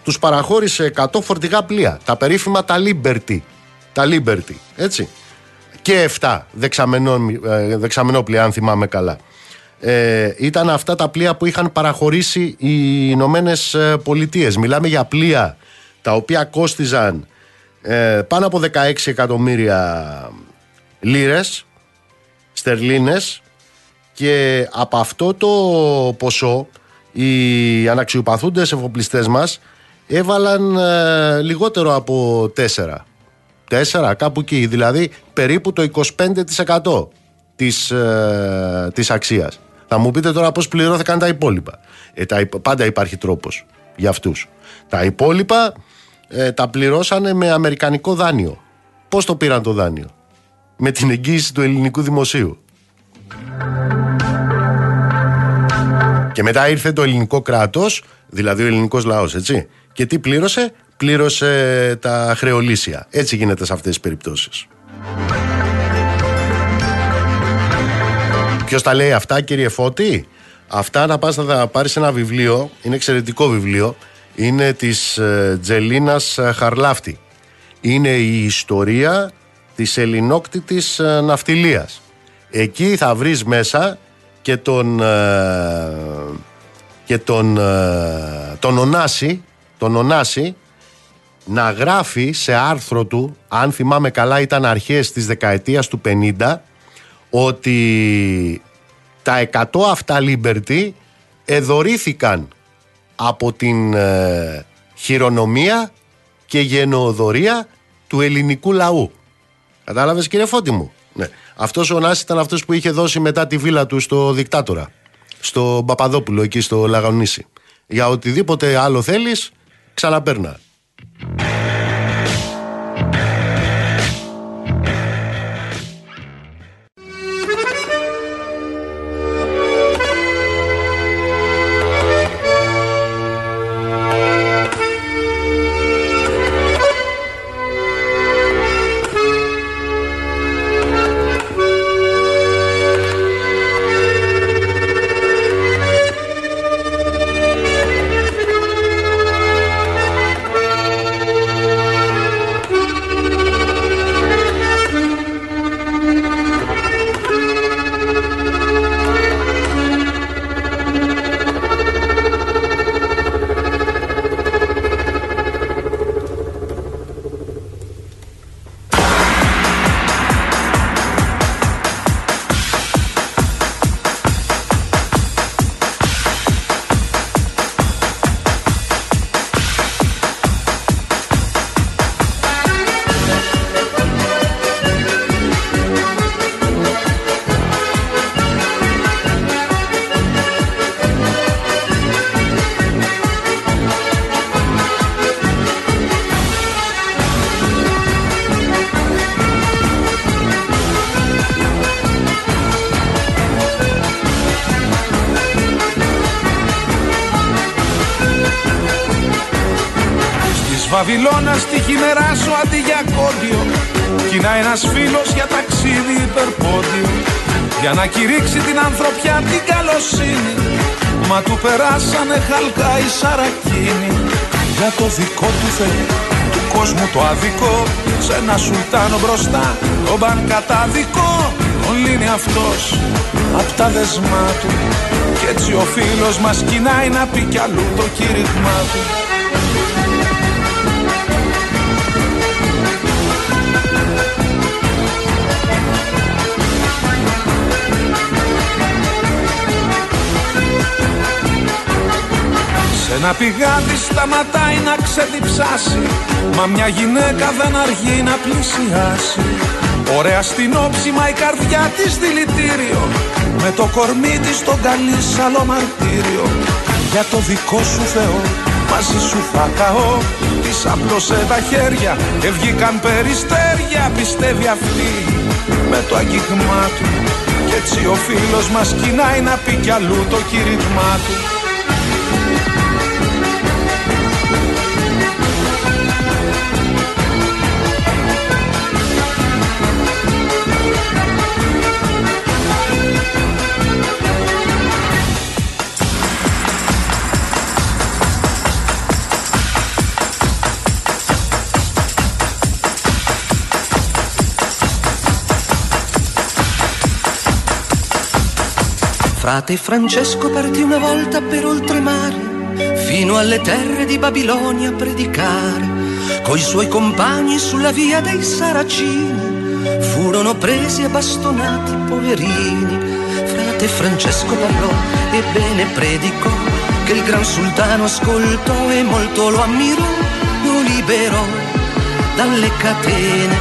Τους παραχώρησε 100 φορτηγά πλοία, τα περίφημα τα Liberty. Τα Liberty, έτσι. Και 7 δεξαμενό, ε, δεξαμενόπλια, αν θυμάμαι καλά. Ε, ήταν αυτά τα πλοία που είχαν παραχωρήσει οι Ηνωμένες Πολιτείες. Μιλάμε για πλοία τα οποία κόστιζαν ε, πάνω από 16 εκατομμύρια λίρες στερλίνες και από αυτό το ποσό οι αναξιοπαθούντες εφοπλιστές μας έβαλαν ε, λιγότερο από 4. 4 κάπου εκεί, δηλαδή περίπου το 25% της, ε, της αξίας. Θα μου πείτε τώρα πώς πληρώθηκαν τα υπόλοιπα. Ε, τα, πάντα υπάρχει τρόπος για αυτούς. Τα υπόλοιπα ε, τα πληρώσανε με αμερικανικό δάνειο. Πώς το πήραν το δάνειο; Με την εγγύηση του ελληνικού δημοσίου. Και μετά ήρθε το ελληνικό κράτος, δηλαδή ο ελληνικός λαός, έτσι. Και τι πλήρωσε, πλήρωσε τα χρεολύσια. Έτσι γίνεται σε αυτές τις περιπτώσεις. Ποιος τα λέει αυτά, κύριε Φώτη, Αυτά να πας να πάρεις ένα βιβλίο, είναι εξαιρετικό βιβλίο, είναι της ε, Τζελίνας ε, Χαρλάφτη. Είναι η ιστορία της ελληνόκτητης ε, ναυτιλίας. Εκεί θα βρεις μέσα και τον, και τον, τον Ονάση, τον Ονάση να γράφει σε άρθρο του, αν θυμάμαι καλά ήταν αρχές της δεκαετίας του 50, ότι τα 100 αυτά Liberty εδωρήθηκαν από την ε, χειρονομία και γενοοδορία του ελληνικού λαού. Κατάλαβες κύριε Φώτη μου; Ναι. Αυτός ο Νάσης ήταν αυτός που είχε δώσει μετά τη βίλα του στο δικτάτορα. Στο Παπαδόπουλο εκεί στο Λαγανίσι. Για οτιδήποτε άλλο θέλεις ξαναπέρνα. Χειμερά σου αντί για κόντιο. Κοινά ένας φίλος για ταξίδι υπερπόντιο. Για να κηρύξει την ανθρωπιά την καλοσύνη. Μα του περάσανε χαλκά η σαρακίνη. Για το δικό του Θεό του κόσμου το αδικό. Σε ένα σουλτάνο μπροστά τον παν καταδικό. Τον λύνει αυτός απ' τα δεσμά του. Κι έτσι ο φίλος μας κοινάει να πει κι αλλού το κήρυγμά του Ένα πηγάδι σταματάει να ξεδιψάσει Μα μια γυναίκα δεν αργεί να πλησιάσει. Ωραία στην όψιμα η καρδιά της δηλητήριο Με το κορμί της τον καλεί άλλο μαρτύριο. Για το δικό σου Θεό μαζί σου θα καώ Της απλώσε τα χέρια και βγήκαν περιστέρια Πιστεύει αυτή. Με το αγγίγμα του Κι έτσι ο φίλος μας κοινάει να πει κι αλλού το κήρυγμά του Frate Francesco partì una volta per oltremare, fino alle terre di Babilonia a predicare, coi suoi compagni sulla via dei Saracini, furono presi e bastonati poverini. Frate Francesco parlò e bene predicò, che il gran sultano ascoltò e molto lo ammirò, lo liberò dalle catene.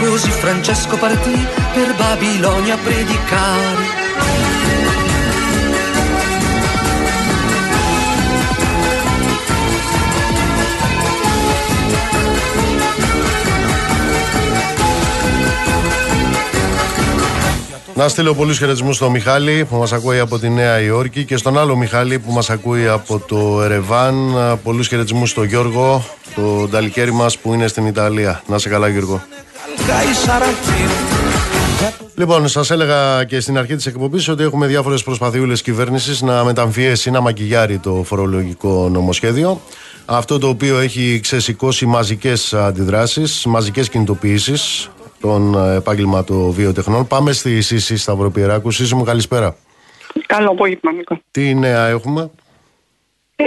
Così Francesco partì per Babilonia a predicare. Να στείλω πολλούς χαιρετισμούς στο Μιχάλη που μας ακούει από τη Νέα Υόρκη και στον άλλο Μιχάλη που μας ακούει από το Ερεβάν. Πολλούς χαιρετισμούς στο Γιώργο, το νταλικέρι μας που είναι στην Ιταλία. Να σε καλά, Γιώργο. Λοιπόν, σας έλεγα και στην αρχή της εκπομπής ότι έχουμε διάφορες προσπαθειούλες κυβέρνησης να μεταμφιέσει, να μακιγιάρει το φορολογικό νομοσχέδιο. Αυτό το οποίο έχει ξεσηκώσει μαζικές αντιδράσεις, μαζικές κινητοποιήσεις των ε, επάγγελματο-βιοτεχνών. Πάμε στη Σύση Σταυροπιεράκου. Σύση μου, καλησπέρα. Καλό απόγευμα, Νίκο. Τι νέα έχουμε; Ε,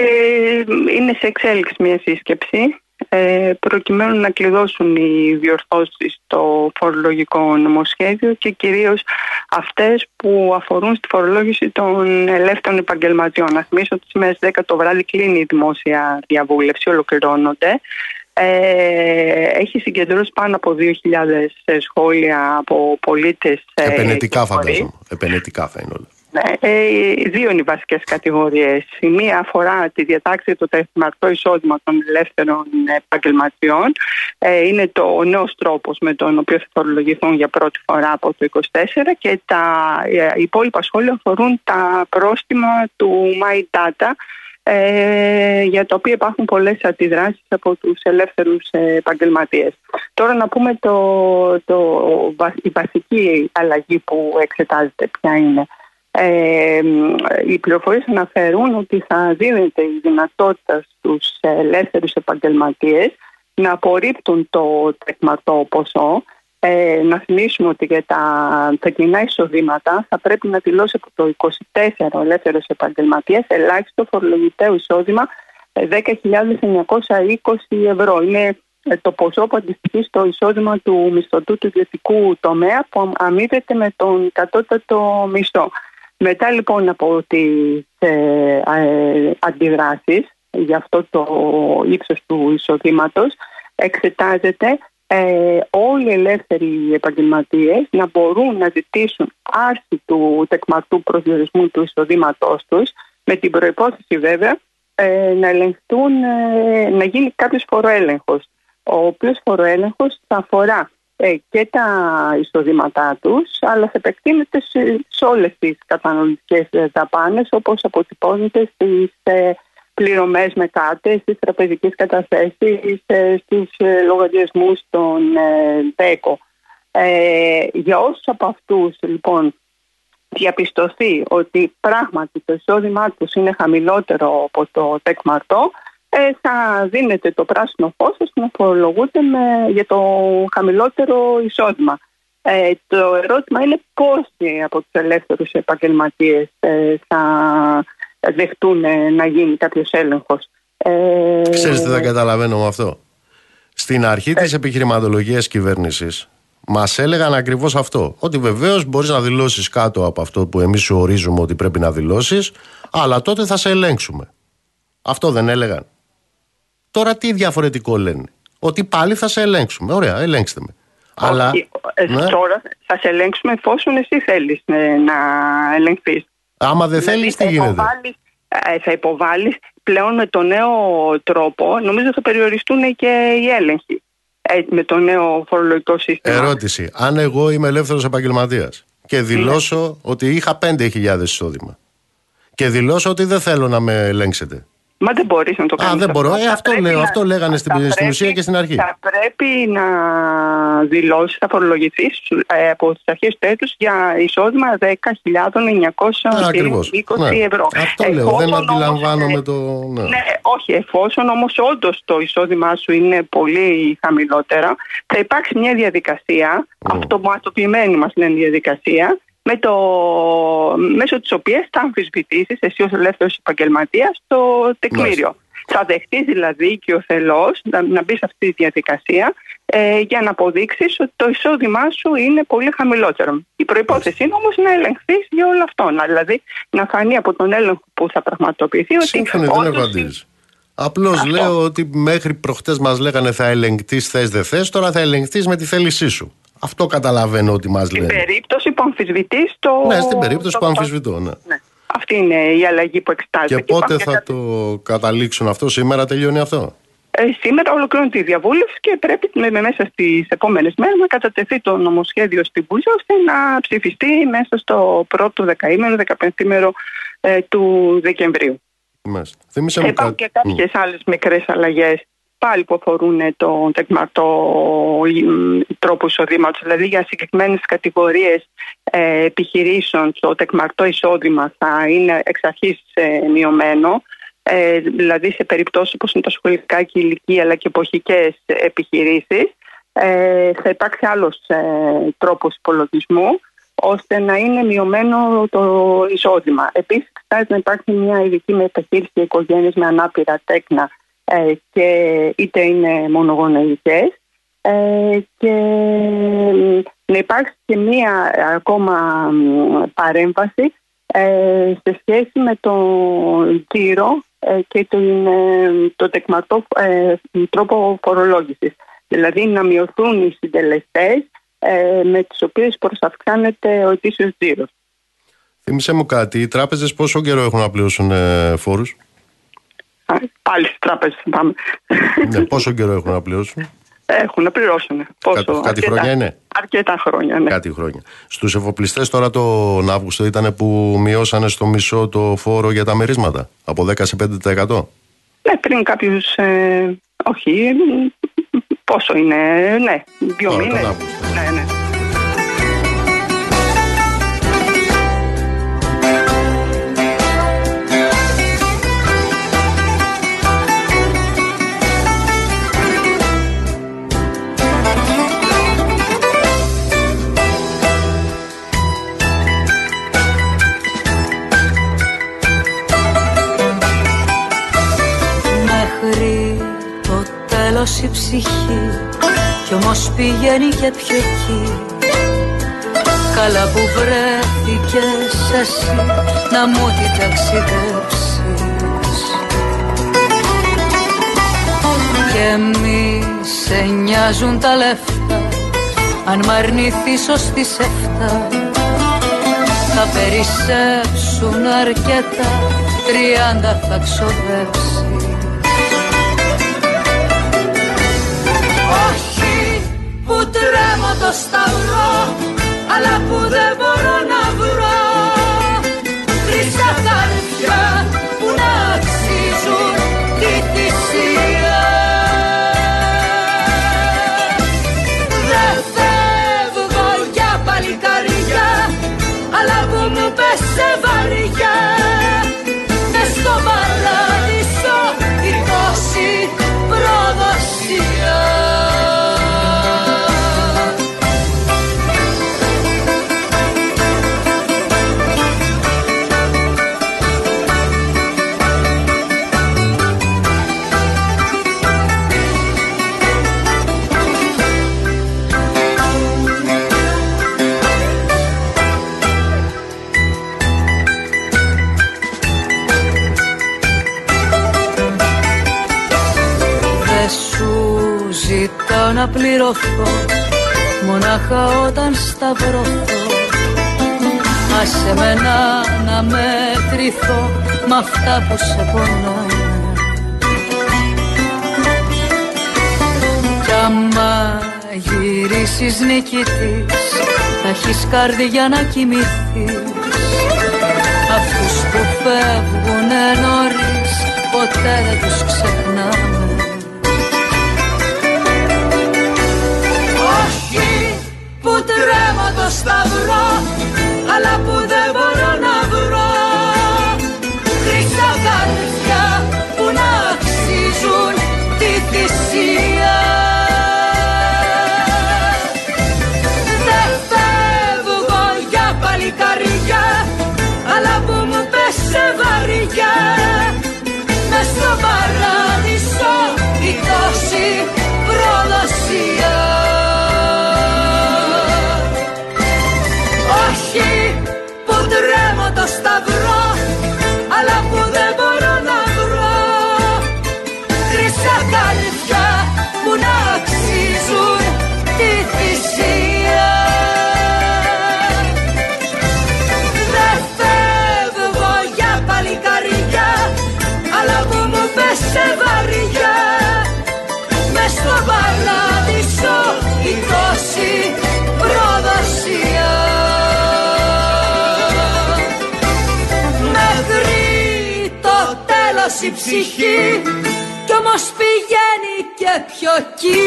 είναι σε εξέλιξη μια σύσκεψη ε, προκειμένου να κλειδώσουν οι διορθώσεις στο φορολογικό νομοσχέδιο και κυρίως αυτές που αφορούν στη φορολόγηση των ελεύθερων επαγγελματιών. Να θυμίσω ότι σήμερα στις 10 το βράδυ κλείνει η δημόσια διαβούλευση, ολοκληρώνονται. Ε, έχει συγκεντρώσει πάνω από 2.000 σχόλια από πολίτες. Ε, επενετικά φαντάζομαι. Επενετικά θα είναι όλα. Ναι, ε, δύο είναι οι βασικές κατηγορίες. Η μία αφορά τη διατάξη του τεχνικό εισόδημα των ελεύθερων επαγγελματιών. Ε, είναι το νέος τρόπος με τον οποίο θα φορολογηθούν για πρώτη φορά από το 2024 και τα οι υπόλοιπα σχόλια αφορούν τα πρόστιμα του My Data ε, για το οποίο υπάρχουν πολλές αντιδράσεις από τους ελεύθερους επαγγελματίες. Τώρα να πούμε το, το, η βασική αλλαγή που εξετάζεται ποια είναι. Ε, οι πληροφορίες αναφέρουν ότι θα δίνεται η δυνατότητα στους ελεύθερους επαγγελματίες να απορρίπτουν το τεκματό ποσό ε, να θυμίσουμε ότι για τα, τα κοινά εισοδήματα θα πρέπει να δηλώσει από το 24 ο ελεύθερος επαγγελματίας ελάχιστο φορολογητέο εισόδημα 10.920 ε, ευρώ. Είναι ε, το ποσό που αντιστοιχεί στο εισόδημα του μισθωτού του ιδιωτικού τομέα που αμείβεται με τον κατώτατο μισθό. Μετά λοιπόν από τις ε, ε, αντιδράσεις για αυτό το ύψος του εισοδήματος εξετάζεται ε, όλοι οι ελεύθεροι επαγγελματίες να μπορούν να ζητήσουν άρση του τεκματού προσδιορισμού του εισοδήματός τους με την προϋπόθεση βέβαια ε, να ελεγχθούν, ε, να γίνει κάποιος φοροέλεγχος ο οποίος φοροέλεγχος θα αφορά ε, και τα εισοδήματά τους αλλά θα επεκτείνεται σε, σε όλες τις καταναλωτικές δαπάνες όπως αποτυπώνεται στις πληρωμές με κάρτες, στις τραπεζικές καταθέσεις, ε, στους ε, λογαριασμούς των ΔΕΚΟ. Ε, για όσους από αυτούς λοιπόν διαπιστωθεί ότι πράγματι το εισόδημά τους είναι χαμηλότερο από το ΤΕΚ-ΜΑΡΤΟ, θα δίνεται το πράσινο φως ώστε να φορολογούνται με, για το χαμηλότερο εισόδημα. Ε, το ερώτημα είναι πόσοι από τους ελεύθερους επαγγελματίες θα δεχτούν να γίνει κάποιος έλεγχος. Ε... Ξέρεις τι δεν καταλαβαίνω με αυτό; Στην αρχή ε... της επιχειρηματολογίας κυβέρνησης μας έλεγαν ακριβώς αυτό. Ότι βεβαίως μπορείς να δηλώσεις κάτω από αυτό που εμείς σου ορίζουμε ότι πρέπει να δηλώσεις, αλλά τότε θα σε ελέγξουμε. Αυτό δεν έλεγαν. Τώρα τι διαφορετικό λένε; Ότι πάλι θα σε ελέγξουμε. Ωραία, ελέγξτε με. Αλλά, ε, ναι. Τώρα θα σε ελέγξουμε εφόσον εσύ θέλεις ε, να ελεγχθείς. Άμα δεν δηλαδή, θέλει, τι γίνεται; Ε, θα υποβάλεις πλέον με το νέο τρόπο, νομίζω θα περιοριστούν και οι έλεγχοι ε, με το νέο φορολογικό σύστημα. Ερώτηση. Αν εγώ είμαι ελεύθερος επαγγελματίας και ναι. δηλώσω ότι είχα 5.000 εισόδημα και δηλώσω ότι δεν θέλω να με ελέγξετε. Μα δεν μπορείς να το κάνεις. Α, δεν μπορώ. Ε, αυτό, λέω, να... αυτό λέγανε στην, στην ουσία και στην αρχή. Θα πρέπει να δηλώσεις, θα φορολογηθείς ε, από τις αρχές του έτους για εισόδημα 10.920 ναι. ευρώ. Αυτό εφόσον λέω. Δεν αντιλαμβάνομαι ε, το. Ναι. ναι, όχι. Εφόσον όμως όντως το εισόδημά σου είναι πολύ χαμηλότερα, θα υπάρξει μια διαδικασία, mm. αυτοματοποιημένη μας λένε διαδικασία, με το, μέσω της οποίας θα αμφισβητήσεις εσύ ως ελεύθερος επαγγελματίας το τεκμήριο. Θα δεχτείς δηλαδή και ο θελός να, να μπει σε αυτή τη διαδικασία ε, για να αποδείξεις ότι το εισόδημά σου είναι πολύ χαμηλότερο. Η προϋπόθεση είναι όμως να ελεγχθείς για όλο αυτό. Να, δηλαδή να φανεί από τον έλεγχο που θα πραγματοποιηθεί ότι... Σύμφωνοι, δεν έχω αντίρρηση. Απλώς λέω ότι μέχρι προχτές μας λέγανε θα ελεγκτεί θες δεν θες, τώρα θα ελεγκτεί με τη θέλησή σου. Αυτό καταλαβαίνω ότι μας λένε. Στην περίπτωση που αμφισβητείς το. Ναι, στην περίπτωση που αμφισβητώ, ναι. ναι. Αυτή είναι η αλλαγή που εξετάζεται. Και, πότε θα το καταλήξουν αυτό, σήμερα τελειώνει αυτό; Ε, σήμερα ολοκληρώνεται η διαβούλευση και πρέπει με, μέσα στις επόμενες μέρες να κατατεθεί το νομοσχέδιο στην Βουλή ώστε να ψηφιστεί μέσα στο πρώτο δεκαήμερο, δεκαπενθήμερο ε, του Δεκεμβρίου. Μάλιστα. Υπάρχουν και κάποιες mm. άλλες μικρές αλλαγές πάλι που αφορούν τον τεκματό τρόπο εισοδήματος. Δηλαδή για συγκεκριμένες κατηγορίες ε, επιχειρήσεων το τεκμαρτό εισόδημα θα είναι εξ αρχής ε, μειωμένο. Ε, δηλαδή σε περιπτώσεις όπως είναι τα σχολικά και ηλικία αλλά και εποχικές επιχειρήσεις ε, θα υπάρξει άλλος ε, τρόπος υπολογισμού ώστε να είναι μειωμένο το εισόδημα. Επίσης, θα να υπάρχει μια ειδική μεταχείριση για οικογένειες με ανάπηρα τέκνα ε, και είτε είναι μονογονεϊκές ε, και να υπάρξει και μία ακόμα παρέμβαση ε, σε σχέση με τον κύρο ε, και τον, το τεκματό τρόπο φορολόγησης. Δηλαδή να μειωθούν οι συντελεστές με τις οποίες προσαυξάνεται ο ετήσιος τζίρος. Θύμησε μου κάτι, οι τράπεζες πόσο καιρό έχουν να πληρώσουν φόρους; Πάλι στις τράπεζες πάμε. Ναι, πόσο καιρό έχουν να πληρώσουν; Έχουν να πληρώσουν. Πόσο, κάτι αρκετά, χρόνια είναι; Αρκετά χρόνια, ναι. Κάτι χρόνια. Στους εφοπλιστές τώρα τον Αύγουστο ήταν που μειώσανε στο μισό το φόρο για τα μερίσματα; Από 10 σε 5%. Ναι, πριν κάποιους. Ε, όχι. Πόσο είναι, ναι. Δύο μήνες. Ναι, ναι. Η ψυχή. Κι όμως πηγαίνει και πιο εκεί. Καλά που βρέθηκες εσύ να μου την ταξιδέψεις. Και μη σε νοιάζουν τα λεφτά αν μ' αρνηθείς ως τις εφτά. Θα περισσέψουν αρκετά τριάντα θα ξοδέψεις σταυρωθώ Άσε με να, να μετρηθώ με αυτά που σε πονάνε Κι άμα γυρίσεις νικητής θα έχεις καρδιά να κοιμηθείς. Αυτούς που φεύγουνε νωρίς ποτέ δεν τους ξεχνάμε σταυρό αλλά που δεν μπορώ να βρω. Χρυσά καρδιά που να αξίζουν τη θυσία ψυχή κι όμως πηγαίνει και πιο εκεί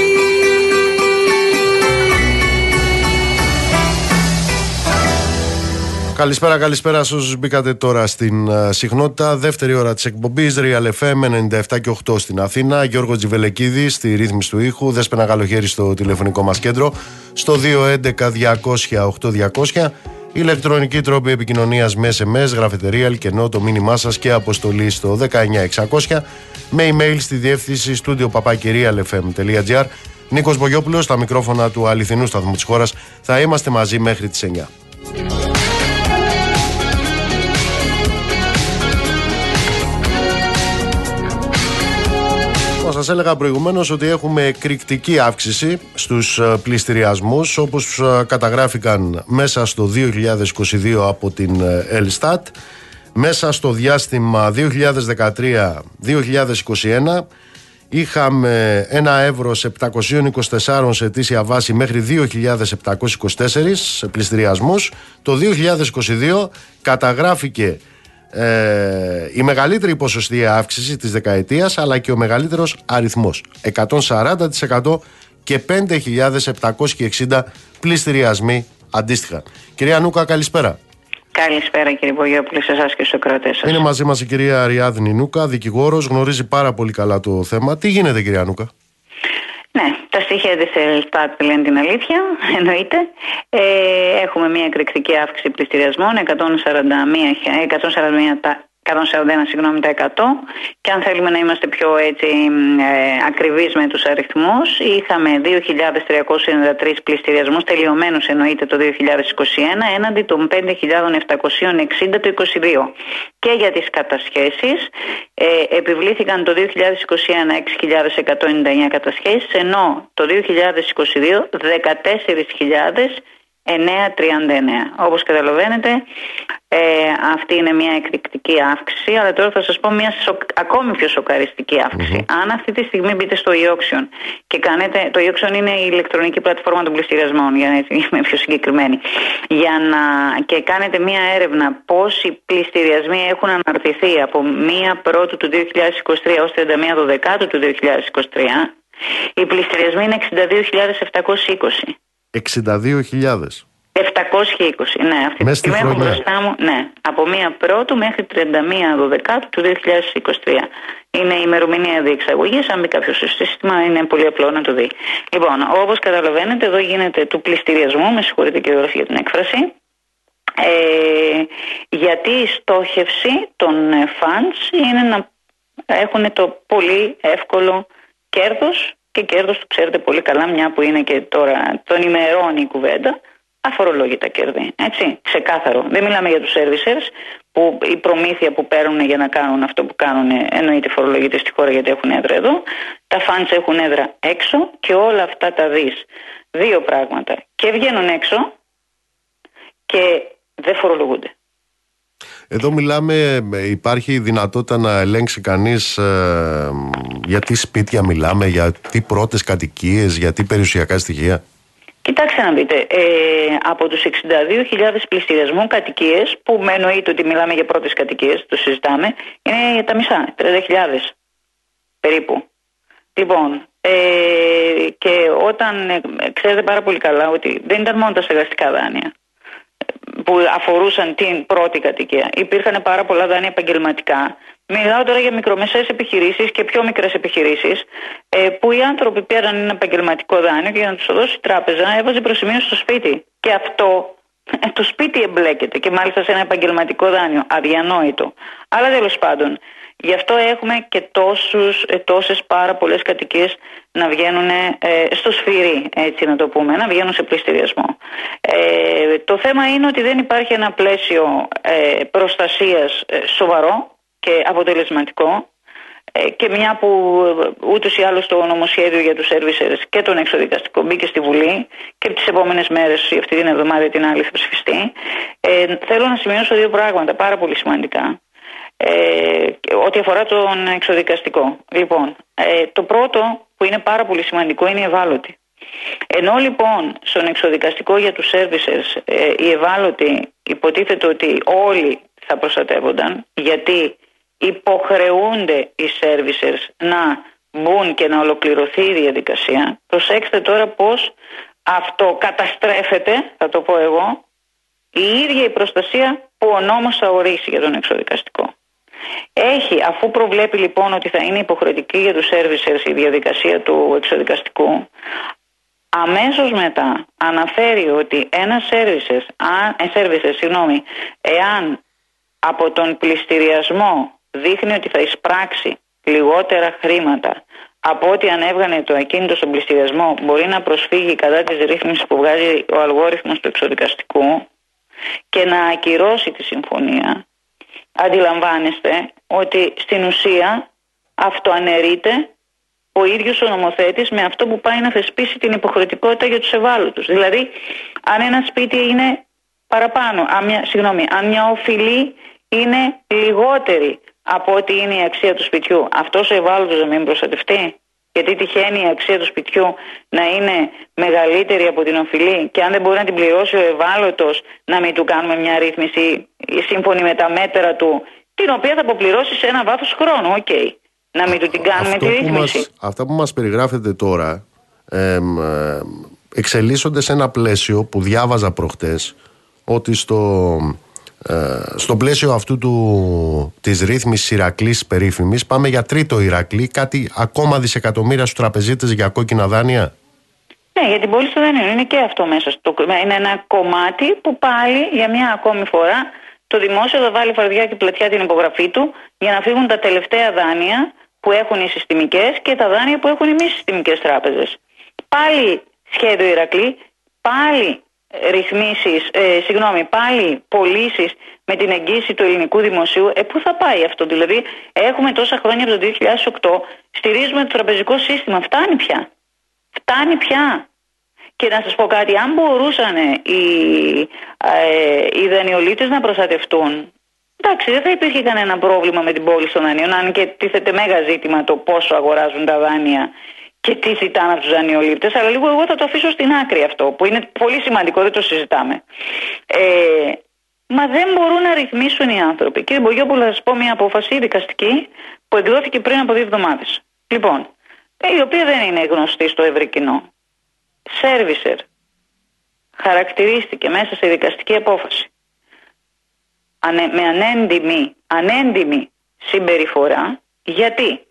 Καλησπέρα, καλησπέρα σε όσους μπήκατε τώρα στην uh, συχνότητα. Δεύτερη ώρα της εκπομπής, Real FM 97 και 8 στην Αθήνα. Γιώργος Τζιβελεκίδης στη ρύθμιση του ήχου. Δέσπαινα καλοχέρι στο τηλεφωνικό μας κέντρο. Στο 211 200 Ηλεκτρονική τρόπη επικοινωνίας με SMS, γραφετερία, αλκενό, το μήνυμά σας και αποστολή στο 19600 με email στη διεύθυνση studio papakirialfm.gr Νίκος Μπογιόπουλος, στα μικρόφωνα του αληθινού σταθμού της χώρας. Θα είμαστε μαζί μέχρι τις 9. Σας έλεγα προηγουμένως ότι έχουμε εκρηκτική αύξηση στους ε, πληστηριασμούς όπως ε, καταγράφηκαν μέσα στο 2022 από την ε, Ελστάτ. Μέσα στο διάστημα 2013-2021 είχαμε ένα ευρώ σε 724 σε αιτήσια βάση μέχρι 2.724 πληστηριασμούς. Το 2022 καταγράφηκε ε, η μεγαλύτερη ποσοστή αύξηση της δεκαετίας αλλά και ο μεγαλύτερος αριθμός 140% και 5.760 πληστηριασμοί αντίστοιχα. Κυρία Νούκα καλησπέρα. Καλησπέρα κύριε Βογιόπουλο, σε εσάς και στους ακροατές σας. Είναι μαζί μας η κυρία Ριάδνη Νούκα, δικηγόρος, γνωρίζει πάρα πολύ καλά το θέμα. Τι γίνεται, κυρία Νούκα; Ναι, τα στοιχεία της Ελστάτ λένε την αλήθεια, εννοείται. Ε, έχουμε μια εκρηκτική αύξηση πληστηριασμών, 141, 141 141 συγγνώμη τα 100 και αν θέλουμε να είμαστε πιο έτσι ε, ακριβείς με τους αριθμούς είχαμε 2.393 πληστηριασμούς τελειωμένους εννοείται το 2021 έναντι των 5.760 το 2022 και για τις κατασχέσεις ε, επιβλήθηκαν το 2021 6.199 κατασχέσεις ενώ το 2022 14.000 9.39. Όπως καταλαβαίνετε ε, αυτή είναι μια εκρηκτική αύξηση αλλά τώρα θα σας πω μια ακόμη πιο σοκαριστική Αν αυτή τη στιγμή μπείτε στο e και κάνετε, το e είναι η ηλεκτρονική πλατφόρμα των πληστηριασμών για να είμαι πιο συγκεκριμένη για να, και κάνετε μια έρευνα πόσοι πληστηριασμοί έχουν αναρτηθεί από 1 πρώτου του 2023 ως 31 Δεκάτου του 2023 οι πληστηριασμοί είναι 62.720 62.000. 720, ναι. Αυτή τη στιγμή έχω μπροστά μου, ναι. Από 1 πρώτου μέχρι 31 Δεκάτου του 2023. Είναι η ημερομηνία διεξαγωγής. Αν μπει κάποιος στο σύστημα, είναι πολύ απλό να το δει. Λοιπόν, όπως καταλαβαίνετε, εδώ γίνεται του πληστηριασμού. Με συγχωρείτε και γραφή για την έκφραση. Ε, γιατί η στόχευση των funds είναι να έχουν το πολύ εύκολο κέρδος και κέρδος του ξέρετε πολύ καλά, μια που είναι και τώρα τον ημερώνει η κουβέντα, αφορολόγητα κέρδη. Έτσι, ξεκάθαρο. Δεν μιλάμε για τους servicers που η προμήθεια που παίρνουν για να κάνουν αυτό που κάνουν εννοείται φορολογείται στη χώρα γιατί έχουν έδρα εδώ. Τα funds έχουν έδρα έξω και όλα αυτά τα δεις. Δύο πράγματα. Και βγαίνουν έξω και δεν φορολογούνται. Εδώ μιλάμε, υπάρχει δυνατότητα να ελέγξει κανείς ε, για τι σπίτια μιλάμε, για τι πρώτες κατοικίες, για τι περιουσιακά στοιχεία. Κοιτάξτε να δείτε, ε, από τους 62.000 πληστηριασμού κατοικίες, που με εννοείται ότι μιλάμε για πρώτες κατοικίες, το συζητάμε, είναι τα μισά, 30.000 περίπου. Λοιπόν, ε, και όταν ε, ξέρετε πάρα πολύ καλά ότι δεν ήταν μόνο τα στεγαστικά δάνεια, που αφορούσαν την πρώτη κατοικία. Υπήρχαν πάρα πολλά δάνεια επαγγελματικά. Μιλάω τώρα για μικρομεσαίες επιχειρήσεις και πιο μικρές επιχειρήσεις ε, που οι άνθρωποι πήραν ένα επαγγελματικό δάνειο και για να τους το δώσει η τράπεζα έβαζε προσημείωση στο σπίτι. Και αυτό ε, το σπίτι εμπλέκεται και μάλιστα σε ένα επαγγελματικό δάνειο. Αδιανόητο. Αλλά τέλος πάντων Γι' αυτό έχουμε και τόσους, ε, τόσες πάρα πολλές κατοικίες να βγαίνουν ε, στο σφυρί, έτσι να το πούμε, να βγαίνουν σε πληστηριασμό. Ε, το θέμα είναι ότι δεν υπάρχει ένα πλαίσιο ε, προστασίας ε, σοβαρό και αποτελεσματικό. Και μια που ούτως ή άλλως το νομοσχέδιο για τους servicers και τον εξοδικαστικό μπήκε στη Βουλή και τις επόμενες μέρες, αυτή την εβδομάδα ή την άλλη θα ψηφιστεί, ε, θέλω να σημειώσω δύο πράγματα πάρα πολύ σημαντικά. ε, ό,τι αφορά τον εξοδικαστικό. Λοιπόν, ε, το πρώτο που είναι πάρα πολύ σημαντικό είναι η ευάλωτη. Ενώ λοιπόν στον εξοδικαστικό για τους services ε, οι ευάλωτοι υποτίθεται ότι όλοι θα προστατεύονταν γιατί υποχρεούνται οι servicers να μπουν και να ολοκληρωθεί η διαδικασία. Προσέξτε τώρα πώς αυτό καταστρέφεται, θα το πω εγώ, η ίδια η προστασία που ο νόμος θα ορίσει για τον εξοδικαστικό. Έχει, αφού προβλέπει λοιπόν ότι θα είναι υποχρεωτική για τους servicers η διαδικασία του εξοδικαστικού, αμέσως μετά αναφέρει ότι ένα services, ε, services συγγνώμη, εάν από τον πληστηριασμό δείχνει ότι θα εισπράξει λιγότερα χρήματα από ό,τι αν έβγανε το ακίνητο στον πληστηριασμό μπορεί να προσφύγει κατά της ρύθμισης που βγάζει ο αλγόριθμος του εξοδικαστικού και να ακυρώσει τη συμφωνία αντιλαμβάνεστε ότι στην ουσία αυτοαναιρείται ο ίδιος ο νομοθέτης με αυτό που πάει να θεσπίσει την υποχρεωτικότητα για τους ευάλωτους. Δηλαδή, αν ένα σπίτι είναι παραπάνω, αν μια, συγγνώμη, αν μια οφειλή είναι λιγότερη από ό,τι είναι η αξία του σπιτιού, αυτός ο ευάλωτος να μην προστατευτεί; Γιατί τυχαίνει η αξία του σπιτιού να είναι μεγαλύτερη από την οφειλή και αν δεν μπορεί να την πληρώσει ο ευάλωτος, να μην του κάνουμε μια ρύθμιση σύμφωνη με τα μέτρα του, την οποία θα αποπληρώσει σε ένα βάθος χρόνου. OK. Okay. Να μην του την κάνουμε τη ρύθμιση. μας, αυτά που μας περιγράφετε τώρα ε, εξελίσσονται σε ένα πλαίσιο που διάβαζα προχτές ότι στο ε, στο πλαίσιο αυτού του, της ρύθμισης Ηρακλής περίφημης πάμε για τρίτο Ηρακλή, κάτι ακόμα δισεκατομμύρια στους τραπεζίτες για κόκκινα δάνεια; Ναι, για την πώληση των δανείων είναι και αυτό μέσα. Στο, είναι ένα κομμάτι που πάλι για μια ακόμη φορά το δημόσιο θα βάλει φαρδιά και πλατιά την υπογραφή του για να φύγουν τα τελευταία δάνεια που έχουν οι συστημικές και τα δάνεια που έχουν οι μη συστημικές τράπεζες. Πάλι σχέδιο Ηρακλή, πάλι ρυθμίσεις, ε, συγγνώμη, πάλι πωλήσεις με την εγγύηση του ελληνικού δημοσίου, ε, πού θα πάει αυτό. Δηλαδή, έχουμε τόσα χρόνια από το 2008, στηρίζουμε το τραπεζικό σύστημα. Φτάνει πια. Φτάνει πια. Και να σας πω κάτι, αν μπορούσαν οι, ε, οι δανειολίτες να προστατευτούν, εντάξει δεν θα υπήρχε κανένα πρόβλημα με την πόλη των δανείων, αν και τίθεται μέγα ζήτημα το πόσο αγοράζουν τα δάνεια και τι ζητάνε από τους δανειολήπτε, αλλά λίγο εγώ θα το αφήσω στην άκρη αυτό, που είναι πολύ σημαντικό, δεν το συζητάμε. Ε, μα δεν μπορούν να ρυθμίσουν οι άνθρωποι. Κύριε Μπογιόπουλο, θα σας πω μια απόφαση δικαστική που εκδόθηκε πριν από δύο εβδομάδες. Λοιπόν, η οποία δεν είναι γνωστή στο ευρύ κοινό. Σέρβισερ χαρακτηρίστηκε μέσα σε δικαστική απόφαση με ανέντιμη, ανέντιμη συμπεριφορά. Γιατί;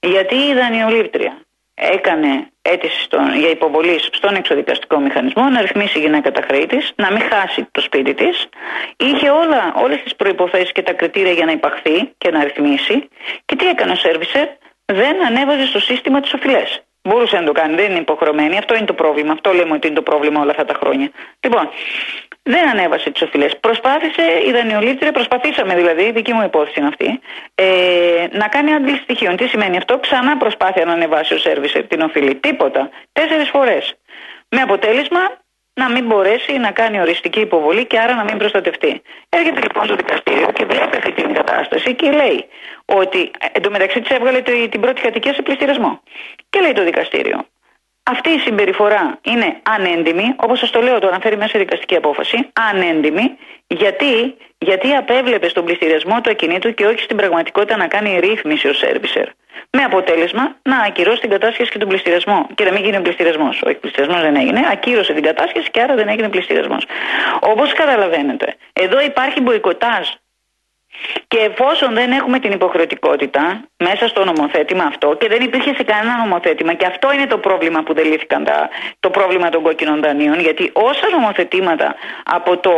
Γιατί η δανειολήπτρια έκανε αίτηση στον, για υποβολή στον εξοδικαστικό μηχανισμό να ρυθμίσει η γυναίκα τα χρέη της, να μην χάσει το σπίτι της. Είχε όλα, όλες τις προϋποθέσεις και τα κριτήρια για να υπαχθεί και να ρυθμίσει. Και τι έκανε ο σέρβισερ, δεν ανέβαζε στο σύστημα τις οφειλές. Μπορούσε να το κάνει, δεν είναι υποχρεωμένη. Αυτό είναι το πρόβλημα. Αυτό λέμε ότι είναι το πρόβλημα όλα αυτά τα χρόνια. Λοιπόν, δεν ανέβασε τις οφειλές. Προσπάθησε η δανειολήτρια, προσπαθήσαμε δηλαδή, δική μου υπόθεση είναι αυτή, ε, να κάνει αντίληψη στοιχείων. Τι σημαίνει αυτό, ξανά προσπάθεια να ανεβάσει ο σερβισερ την οφειλή. Τίποτα. Τέσσερις φορές. Με αποτέλεσμα να μην μπορέσει να κάνει οριστική υποβολή και άρα να μην προστατευτεί. Έρχεται λοιπόν στο δικαστήριο και βλέπει αυτή την κατάσταση και λέει ότι εντωμεταξύ της έβγαλε την πρώτη κατοικία σε πληστηριασμό. Και λέει το δικαστήριο, αυτή η συμπεριφορά είναι ανέντιμη, όπως σας το λέω το αναφέρει μέσα δικαστική απόφαση, ανέντιμη, γιατί, γιατί απέβλεπε στον πληστηριασμό του ακινήτου και όχι στην πραγματικότητα να κάνει ρύθμιση ο σέρβισερ. Με αποτέλεσμα να ακυρώσει την κατάσχεση και τον πληστηριασμό. Και να μην γίνει ο πληστηριασμό. Όχι, πληστηριασμό δεν έγινε. Ακύρωσε την κατάσχεση και άρα δεν έγινε πληστηριασμό. Όπως καταλαβαίνετε, εδώ υπάρχει μποϊκοτάζ και εφόσον δεν έχουμε την υποχρεωτικότητα μέσα στο νομοθέτημα αυτό και δεν υπήρχε σε κανένα νομοθέτημα και αυτό είναι το πρόβλημα που δεν λύθηκαν τα, το πρόβλημα των κόκκινων δανείων γιατί όσα νομοθετήματα από το,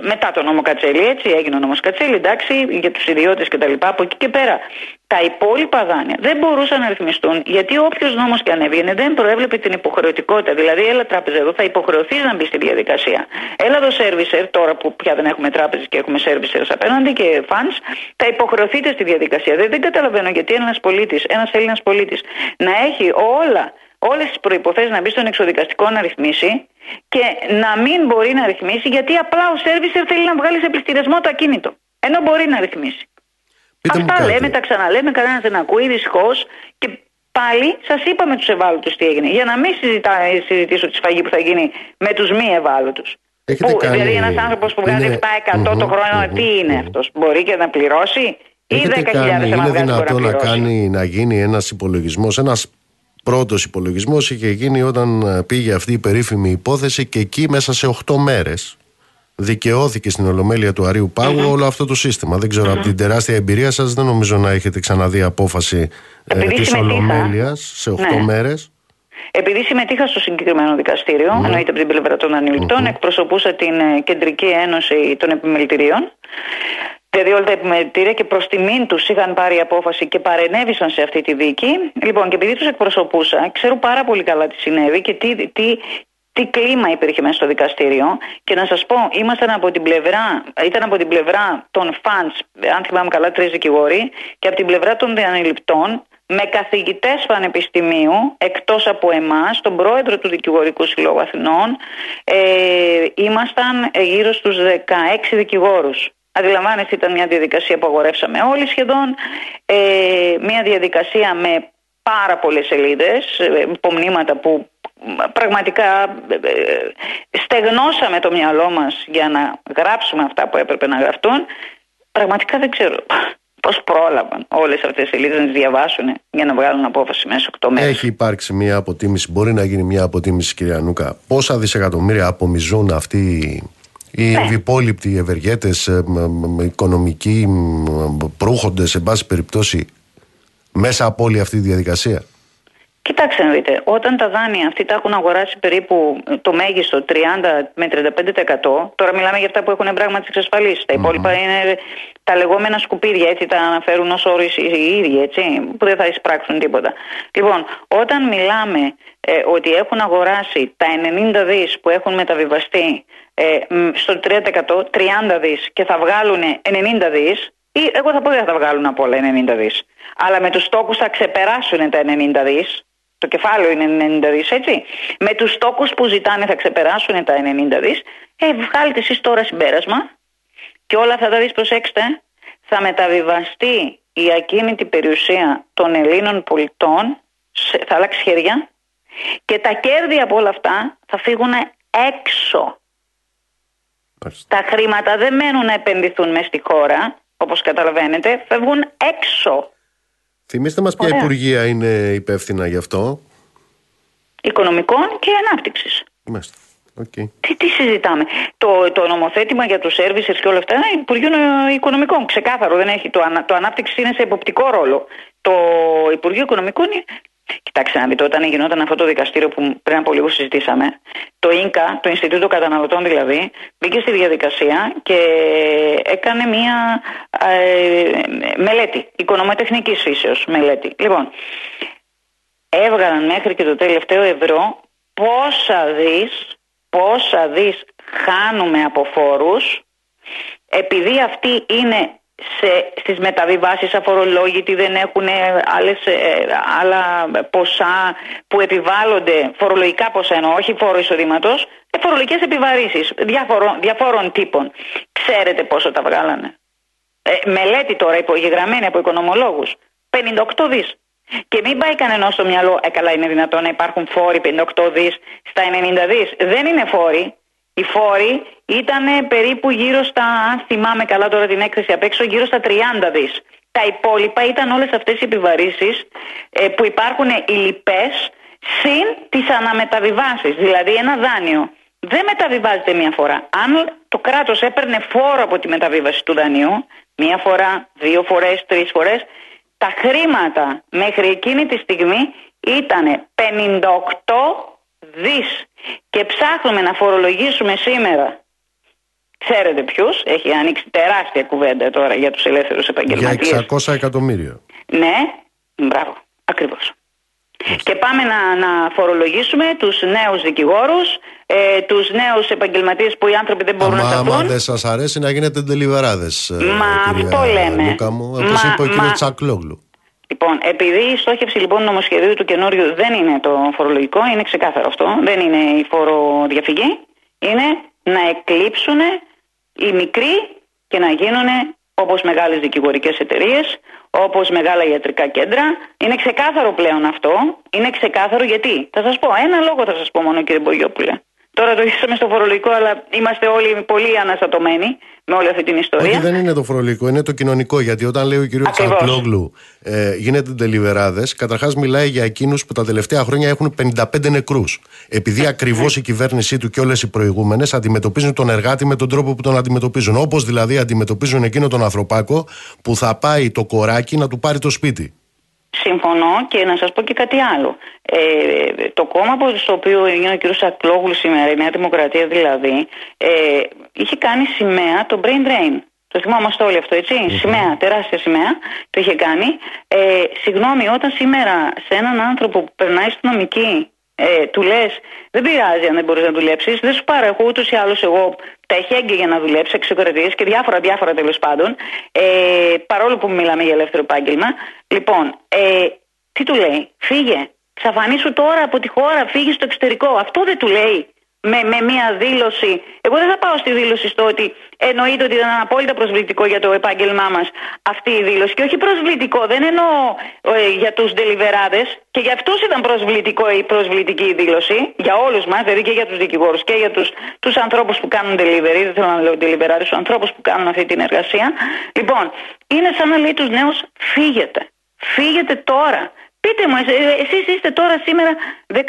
μετά το νόμο Κατσέλη έτσι έγινε ο νόμος Κατσέλη εντάξει για τους ιδιώτες και τα λοιπά από εκεί και πέρα τα υπόλοιπα δάνεια δεν μπορούσαν να ρυθμιστούν γιατί όποιος νόμος και αν έβγαινε δεν προέβλεπε την υποχρεωτικότητα. Δηλαδή, έλα τράπεζα εδώ, θα υποχρεωθείς να μπεις στη διαδικασία. Έλα εδώ σερβισερ, τώρα που πια δεν έχουμε τράπεζες και έχουμε σερβισερ απέναντι και φαν, θα υποχρεωθείτε στη διαδικασία. Δεν, δεν καταλαβαίνω γιατί ένας πολίτης, ένας Έλληνας πολίτης, να έχει όλα όλες τις προποθέσει να μπει στον εξοδικαστικό να ρυθμίσει και να μην μπορεί να ρυθμίσει γιατί απλά ο σερβισερ θέλει να βγάλει σε πληστηριασμό το ακίνητο. Ενώ μπορεί να ρυθμίσει. Πείτε Αυτά λέμε, τα ξαναλέμε, κανένας δεν ακούει δυστυχώ. Και πάλι σας είπαμε τους ευάλωτους τι έγινε. Για να μην συζητά, συζητήσω τη σφαγή που θα γίνει με τους μη ευάλωτους. Έχετε Που, κάνει... Δηλαδή, ένας άνθρωπος που βγάζει Είναι- 7% το Μμμ, χρόνο, μμμ, τι είναι μμμ. αυτός, μπορεί και να πληρώσει Ή 10.000 Έχετε κάνει, άμα είναι βγάζει μπορεί δυνατόν να, πληρώσει. κάνει, να γίνει ένας υπολογισμός, ένας πρώτος υπολογισμός είχε γίνει όταν ε, πήγε αυτή η περίφημη υπόθεση και εκεί μέσα σε 8 μέρες δικαιώθηκε στην Ολομέλεια του Αρίου Πάγου όλο αυτό το σύστημα. Δεν ξερω από την τεράστια εμπειρία σας δεν νομίζω να έχετε ξαναδεί απόφαση ε, Επειδή της συμμετείχα. Ολομέλειας σε 8 Ναι. μέρες. Επειδή συμμετείχα στο συγκεκριμένο δικαστήριο, εννοείται από την πλευρά των ανηλικτών, εκπροσωπούσα την ε, Κεντρική Ένωση των Επιμελητηρίων. Δηλαδή όλα τα επιμελητήρια και προς τιμήν τους είχαν πάρει απόφαση και παρενέβησαν σε αυτή τη δίκη. Λοιπόν, και επειδή τους εκπροσωπούσα, ξέρω πάρα πολύ καλά τι συνέβη και τι, τι, τι κλίμα υπήρχε μέσα στο δικαστήριο. Και να σας πω, ήμασταν από την πλευρά, ήταν από την πλευρά των φαντς, αν θυμάμαι καλά, τρεις δικηγόροι, και από την πλευρά των διανελιπτών, με καθηγητές πανεπιστημίου, εκτός από εμάς, τον πρόεδρο του Δικηγορικού Συλλόγου Αθηνών, ε, ήμασταν ε, γύρω στους 16 δικηγόρους. Αντιλαμβάνεστε, ήταν μια διαδικασία που αγορεύσαμε όλοι σχεδόν, ε, μια διαδικασία με πάρα πολλές σελίδες, ε, υπομνήματα που μ, πραγματικά ε, ε, στεγνώσαμε το μυαλό μας για να γράψουμε αυτά που έπρεπε να γραφτούν. Πραγματικά δεν ξέρω πώς πρόλαβαν όλες αυτές τις σελίδες να τις διαβάσουν για να βγάλουν απόφαση μέσα σε 8 μέρες. Έχει υπάρξει μια αποτίμηση, μπορεί να γίνει μια αποτίμηση κυρία Νούκα. Πόσα δισεκατομμύρια απομιζούν αυτοί οι Ναι. ευυπόλοιπτοι ευεργέτες, ε, μ, μ, οικονομικοί μ, προύχοντες, σε πάση περιπτώσει, μέσα από όλη αυτή τη διαδικασία. Κοιτάξτε να δείτε, όταν τα δάνεια αυτοί τα έχουν αγοράσει περίπου το μέγιστο 30 με 35%, τώρα μιλάμε για αυτά που έχουν πράγματι εξασφαλίσεις. Τα υπόλοιπα είναι τα λεγόμενα σκουπίδια, έτσι τα αναφέρουν ως όρου οι ίδιοι, έτσι, που δεν θα εισπράξουν τίποτα. Λοιπόν, όταν μιλάμε ε, ότι έχουν αγοράσει τα 90 δις που έχουν μεταβιβαστεί ε, μ, στο 3%, 30 δις και θα βγάλουν 90 δις, ή εγώ θα πω δεν θα βγάλουν από όλα 90 δις. Αλλά με τους στόχους θα ξεπεράσουν τα 90 δις. Το κεφάλαιο είναι 90 δις, έτσι. Με τους στόχους που ζητάνε θα ξεπεράσουν τα 90 δις. Ε, βγάλετε εσείς τώρα συμπέρασμα και όλα αυτά τα δις, προσέξτε, θα μεταβιβαστεί η ακίνητη περιουσία των Ελλήνων πολιτών, σε- θα αλλάξει χέρια και τα κέρδη από όλα αυτά θα φύγουν έξω. Μάλιστα. Τα χρήματα δεν μένουν να επενδυθούν μέσα στη χώρα, όπως καταλαβαίνετε, φεύγουν έξω. Θυμήστε μας ποια Ωραία. υπουργεία είναι υπεύθυνα γι' αυτό. Οικονομικών και ανάπτυξης. Μάλιστα. Οκ. Τι, τι συζητάμε; Το, το νομοθέτημα για τους servicers και όλα αυτά είναι Υπουργείο Οικονομικών. Ξεκάθαρο δεν έχει. Το, ανα- το ανάπτυξης είναι σε εποπτικό ρόλο. Το Υπουργείο Οικονομικών είναι. Κοιτάξτε να δείτε, όταν γινόταν αυτό το δικαστήριο που πριν από λίγο συζητήσαμε, το ΙΝΚΑ, το Ινστιτούτο Καταναλωτών δηλαδή, μπήκε στη διαδικασία και έκανε μία ε, μελέτη, οικονομοτεχνικής φύσεως μελέτη. Λοιπόν, έβγαλαν μέχρι και το τελευταίο ευρώ πόσα δις, πόσα δις χάνουμε από φόρους επειδή αυτοί είναι σε, στις μεταβιβάσεις αφορολόγητοι δεν έχουν άλλες, ε, άλλα ποσά που επιβάλλονται, φορολογικά ποσά εννοώ, όχι φόρο εισοδήματος, ε, φορολογικές επιβαρύσεις διαφορών, διαφόρων τύπων. Ξέρετε πόσο τα βγάλανε. Ε, μελέτη τώρα υπογεγραμμένη από οικονομολόγους. 58 δις. Και μην πάει κανένα στο μυαλό, ε καλά είναι δυνατόν να υπάρχουν φόροι 58 δις στα 90 δις. Δεν είναι φόροι. Οι φόροι ήταν περίπου γύρω στα, αν θυμάμαι καλά τώρα την έκθεση απ' έξω, γύρω στα 30 δις. Τα υπόλοιπα ήταν όλες αυτές οι επιβαρύσεις ε, που υπάρχουν οι λοιπές συν τις αναμεταβιβάσεις. Δηλαδή ένα δάνειο δεν μεταβιβάζεται μία φορά. Αν το κράτος έπαιρνε φόρο από τη μεταβίβαση του δανείου, μία φορά, δύο φορές, τρεις φορές, τα χρήματα μέχρι εκείνη τη στιγμή ήταν 58 δις και ψάχνουμε να φορολογήσουμε σήμερα ξέρετε ποιους, έχει ανοίξει τεράστια κουβέντα τώρα για τους ελεύθερους Για επαγγελματίες 600 εκατομμύρια. ναι, μπράβο, ακριβώς. Και πάμε να, να φορολογήσουμε τους νέους δικηγόρους, ε, τους νέους επαγγελματίες που οι άνθρωποι δεν μπορούν Άμα, να άμα σταθούν. δεν σας αρέσει να γίνετε ντελιβεράδες. ε, Μα κυρία αυτό λέμε. Λούκα μου, όπως Μα- είπε ο κύριος μα- Τσακλόγλου. Λοιπόν, επειδή η στόχευση λοιπόν του νομοσχεδίου του καινούριου δεν είναι το φορολογικό, είναι ξεκάθαρο αυτό, δεν είναι η φοροδιαφυγή, είναι να εκλείψουν οι μικροί και να γίνουν όπως μεγάλες δικηγορικές εταιρείες, όπως μεγάλα ιατρικά κέντρα. Είναι ξεκάθαρο πλέον αυτό. Είναι ξεκάθαρο γιατί. Θα σας πω, ένα λόγο θα σας πω μόνο κύριε Μπογιόπουλε. Τώρα το είσαμε στο φορολογικό, αλλά είμαστε όλοι πολύ αναστατωμένοι. Με όλη αυτή την ιστορία. Όχι, δεν είναι το φορολογικό, είναι το κοινωνικό. Γιατί όταν λέει ο κ. Τσαρκλόγλου ε, γίνεται τελειβεράδες, καταρχάς μιλάει για εκείνους που τα τελευταία χρόνια έχουν 55 νεκρούς. Επειδή ακριβώς η κυβέρνησή του και όλες οι προηγούμενες αντιμετωπίζουν τον εργάτη με τον τρόπο που τον αντιμετωπίζουν. Όπως δηλαδή αντιμετωπίζουν εκείνο τον ανθρωπάκο που θα πάει το κοράκι να του πάρει το σπίτι. Συμφωνώ και να σας πω και κάτι άλλο. Ε, το κόμμα στο οποίο είναι ο κ. Σακλόγλου σήμερα, η Νέα Δημοκρατία δηλαδή, ε, είχε κάνει σημαία το brain drain. Το θυμόμαστε όλοι αυτό, έτσι; Σημαία, τεράστια σημαία, το είχε κάνει. Ε, συγγνώμη, όταν σήμερα σε έναν άνθρωπο που περνάει στην νομική ε, του λες, δεν πειράζει αν δεν μπορείς να δουλέψεις, δεν σου πάρω εγώ ούτως ή άλλως εγώ τα εχέγγυα για να δουλέψει, εξωκρατίε και διάφορα διάφορα τέλος πάντων, ε, παρόλο που μιλάμε για ελεύθερο επάγγελμα. Λοιπόν, ε, τι του λέει, φύγε, ξαφανίσου τώρα από τη χώρα, φύγε στο εξωτερικό. Αυτό δεν του λέει με, με μία δήλωση. Εγώ δεν θα πάω στη δήλωση στο ότι εννοείται ότι ήταν απόλυτα προσβλητικό για το επάγγελμά μας αυτή η δήλωση. Και όχι προσβλητικό, δεν εννοώ ε, για τους ντελιβεράδε. Και για αυτού ήταν προσβλητικό η προσβλητική δήλωση. Για όλους μας, δηλαδή και για τους δικηγόρους και για τους τους ανθρώπους που κάνουν delivery. Δεν θέλω να λέω delivery, τους ανθρώπους που κάνουν αυτή την εργασία. Λοιπόν, είναι σαν να λέει τους νέους, φύγετε. Φύγετε τώρα. Πείτε μου, εσείς είστε τώρα σήμερα 18-19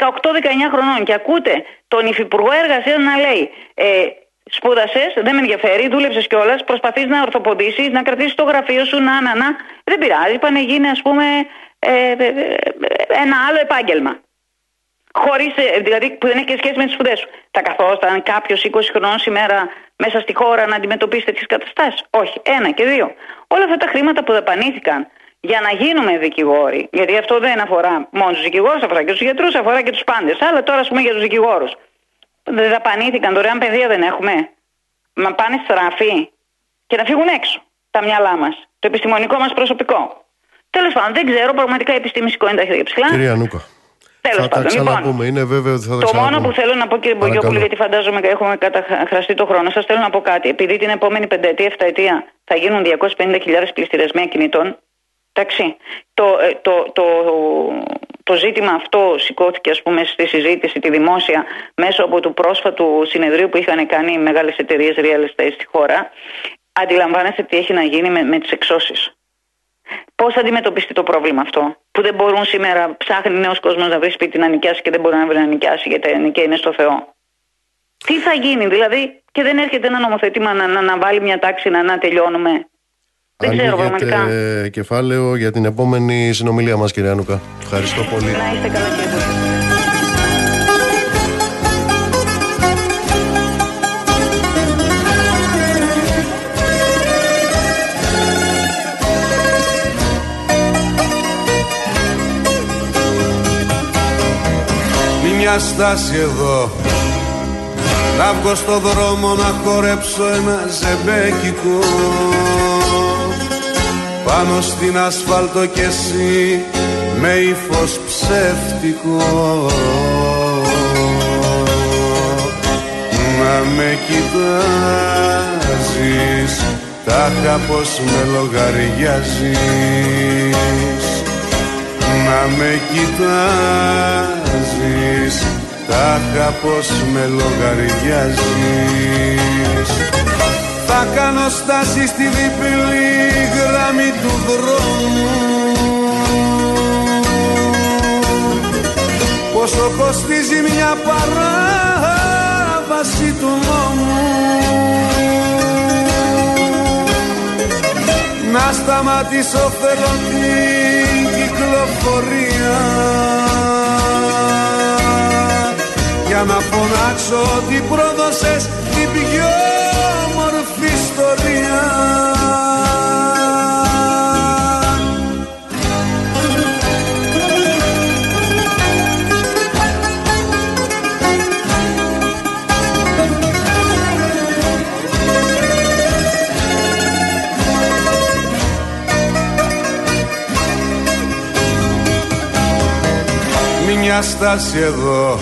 χρονών και ακούτε τον Υφυπουργό Εργασίας να λέει ε, Σπούδασες, δεν με ενδιαφέρει, δούλεψες κιόλας, προσπαθείς να ορθοποδήσεις, να κρατήσεις το γραφείο σου, να, να, να. Δεν πειράζει, πάνε γίνει, ας πούμε, ε, ε, ε, ένα άλλο επάγγελμα. Χωρίς, ε, δηλαδή που δεν έχει και σχέση με τις σπουδές σου. Θα καθόσταν κάποιος 20 χρονών σήμερα μέσα στη χώρα να αντιμετωπίσει τέτοιε καταστάσεις. Όχι. Ένα και δύο. Όλα αυτά τα χρήματα που δαπανήθηκαν για να γίνουμε δικηγόροι. Γιατί αυτό δεν αφορά μόνο τους δικηγόρους, αφορά και τους γιατρούς, αφορά και τους πάντες. Αλλά τώρα, ας πούμε, για τους δικηγόρους. Δεν δαπανήθηκαν, δωρεάν παιδεία δεν έχουμε. Μα πάνε στραφή και να φύγουν έξω τα μυαλά μας. Το επιστημονικό μας προσωπικό. Τέλος πάντων, δεν ξέρω, πραγματικά η επιστήμη σηκώνει τα χέρια ψηλά. Κυρία Νούκα. Τέλος πάντων, λοιπόν, είναι βέβαιο ότι θα το μόνο που θέλω να πω, κύριε Μπογιόπουλο, γιατί φαντάζομαι και έχουμε καταχραστεί το χρόνο, σας θέλω να πω κάτι. Επειδή την επόμενη πενταετία, εφταετία θα γίνουν 250.000 πληστηριασμοί κινητών, Εντάξει. Το, ε, το, το, το ζήτημα αυτό σηκώθηκε ας πούμε στη συζήτηση τη δημόσια μέσω από του πρόσφατου συνεδρίου που είχαν κάνει οι μεγάλες εταιρείες real estate στη χώρα. Αντιλαμβάνεστε τι έχει να γίνει με, με τις εξώσεις. Πώς θα αντιμετωπιστεί το πρόβλημα αυτό που δεν μπορούν σήμερα ψάχνει νέος κόσμος να βρει σπίτι να νοικιάσει και δεν μπορεί να βρει να νοικιάσει γιατί η νοικία είναι στο Θεό. Τι θα γίνει δηλαδή και δεν έρχεται ένα νομοθετήμα να, να, να βάλει μια τάξη να, να τελειώνουμε. Δεν ξέρω πραγματικά. κεφάλαιο για την επόμενη συνομιλία μας κυρία Νούκα. Ευχαριστώ πολύ. Να είστε καλά κύριε μια στάση εδώ Να βγω στο δρόμο να χορέψω ένα ζεμπέκικο πάνω στην ασφάλτο κι εσύ με ύφος ψεύτικο. Να με κοιτάζεις τάχα πως με λογαριάζεις. Να με κοιτάζεις τάχα πως με λογαριάζεις θα κάνω στάση στη διπλή γραμμή του δρόμου. Πόσο κοστίζει μια παράβαση του νόμου. Να σταματήσω θέλω την κυκλοφορία Για να φωνάξω ότι πρόδωσες την πιο ιστορία. Μια στάση εδώ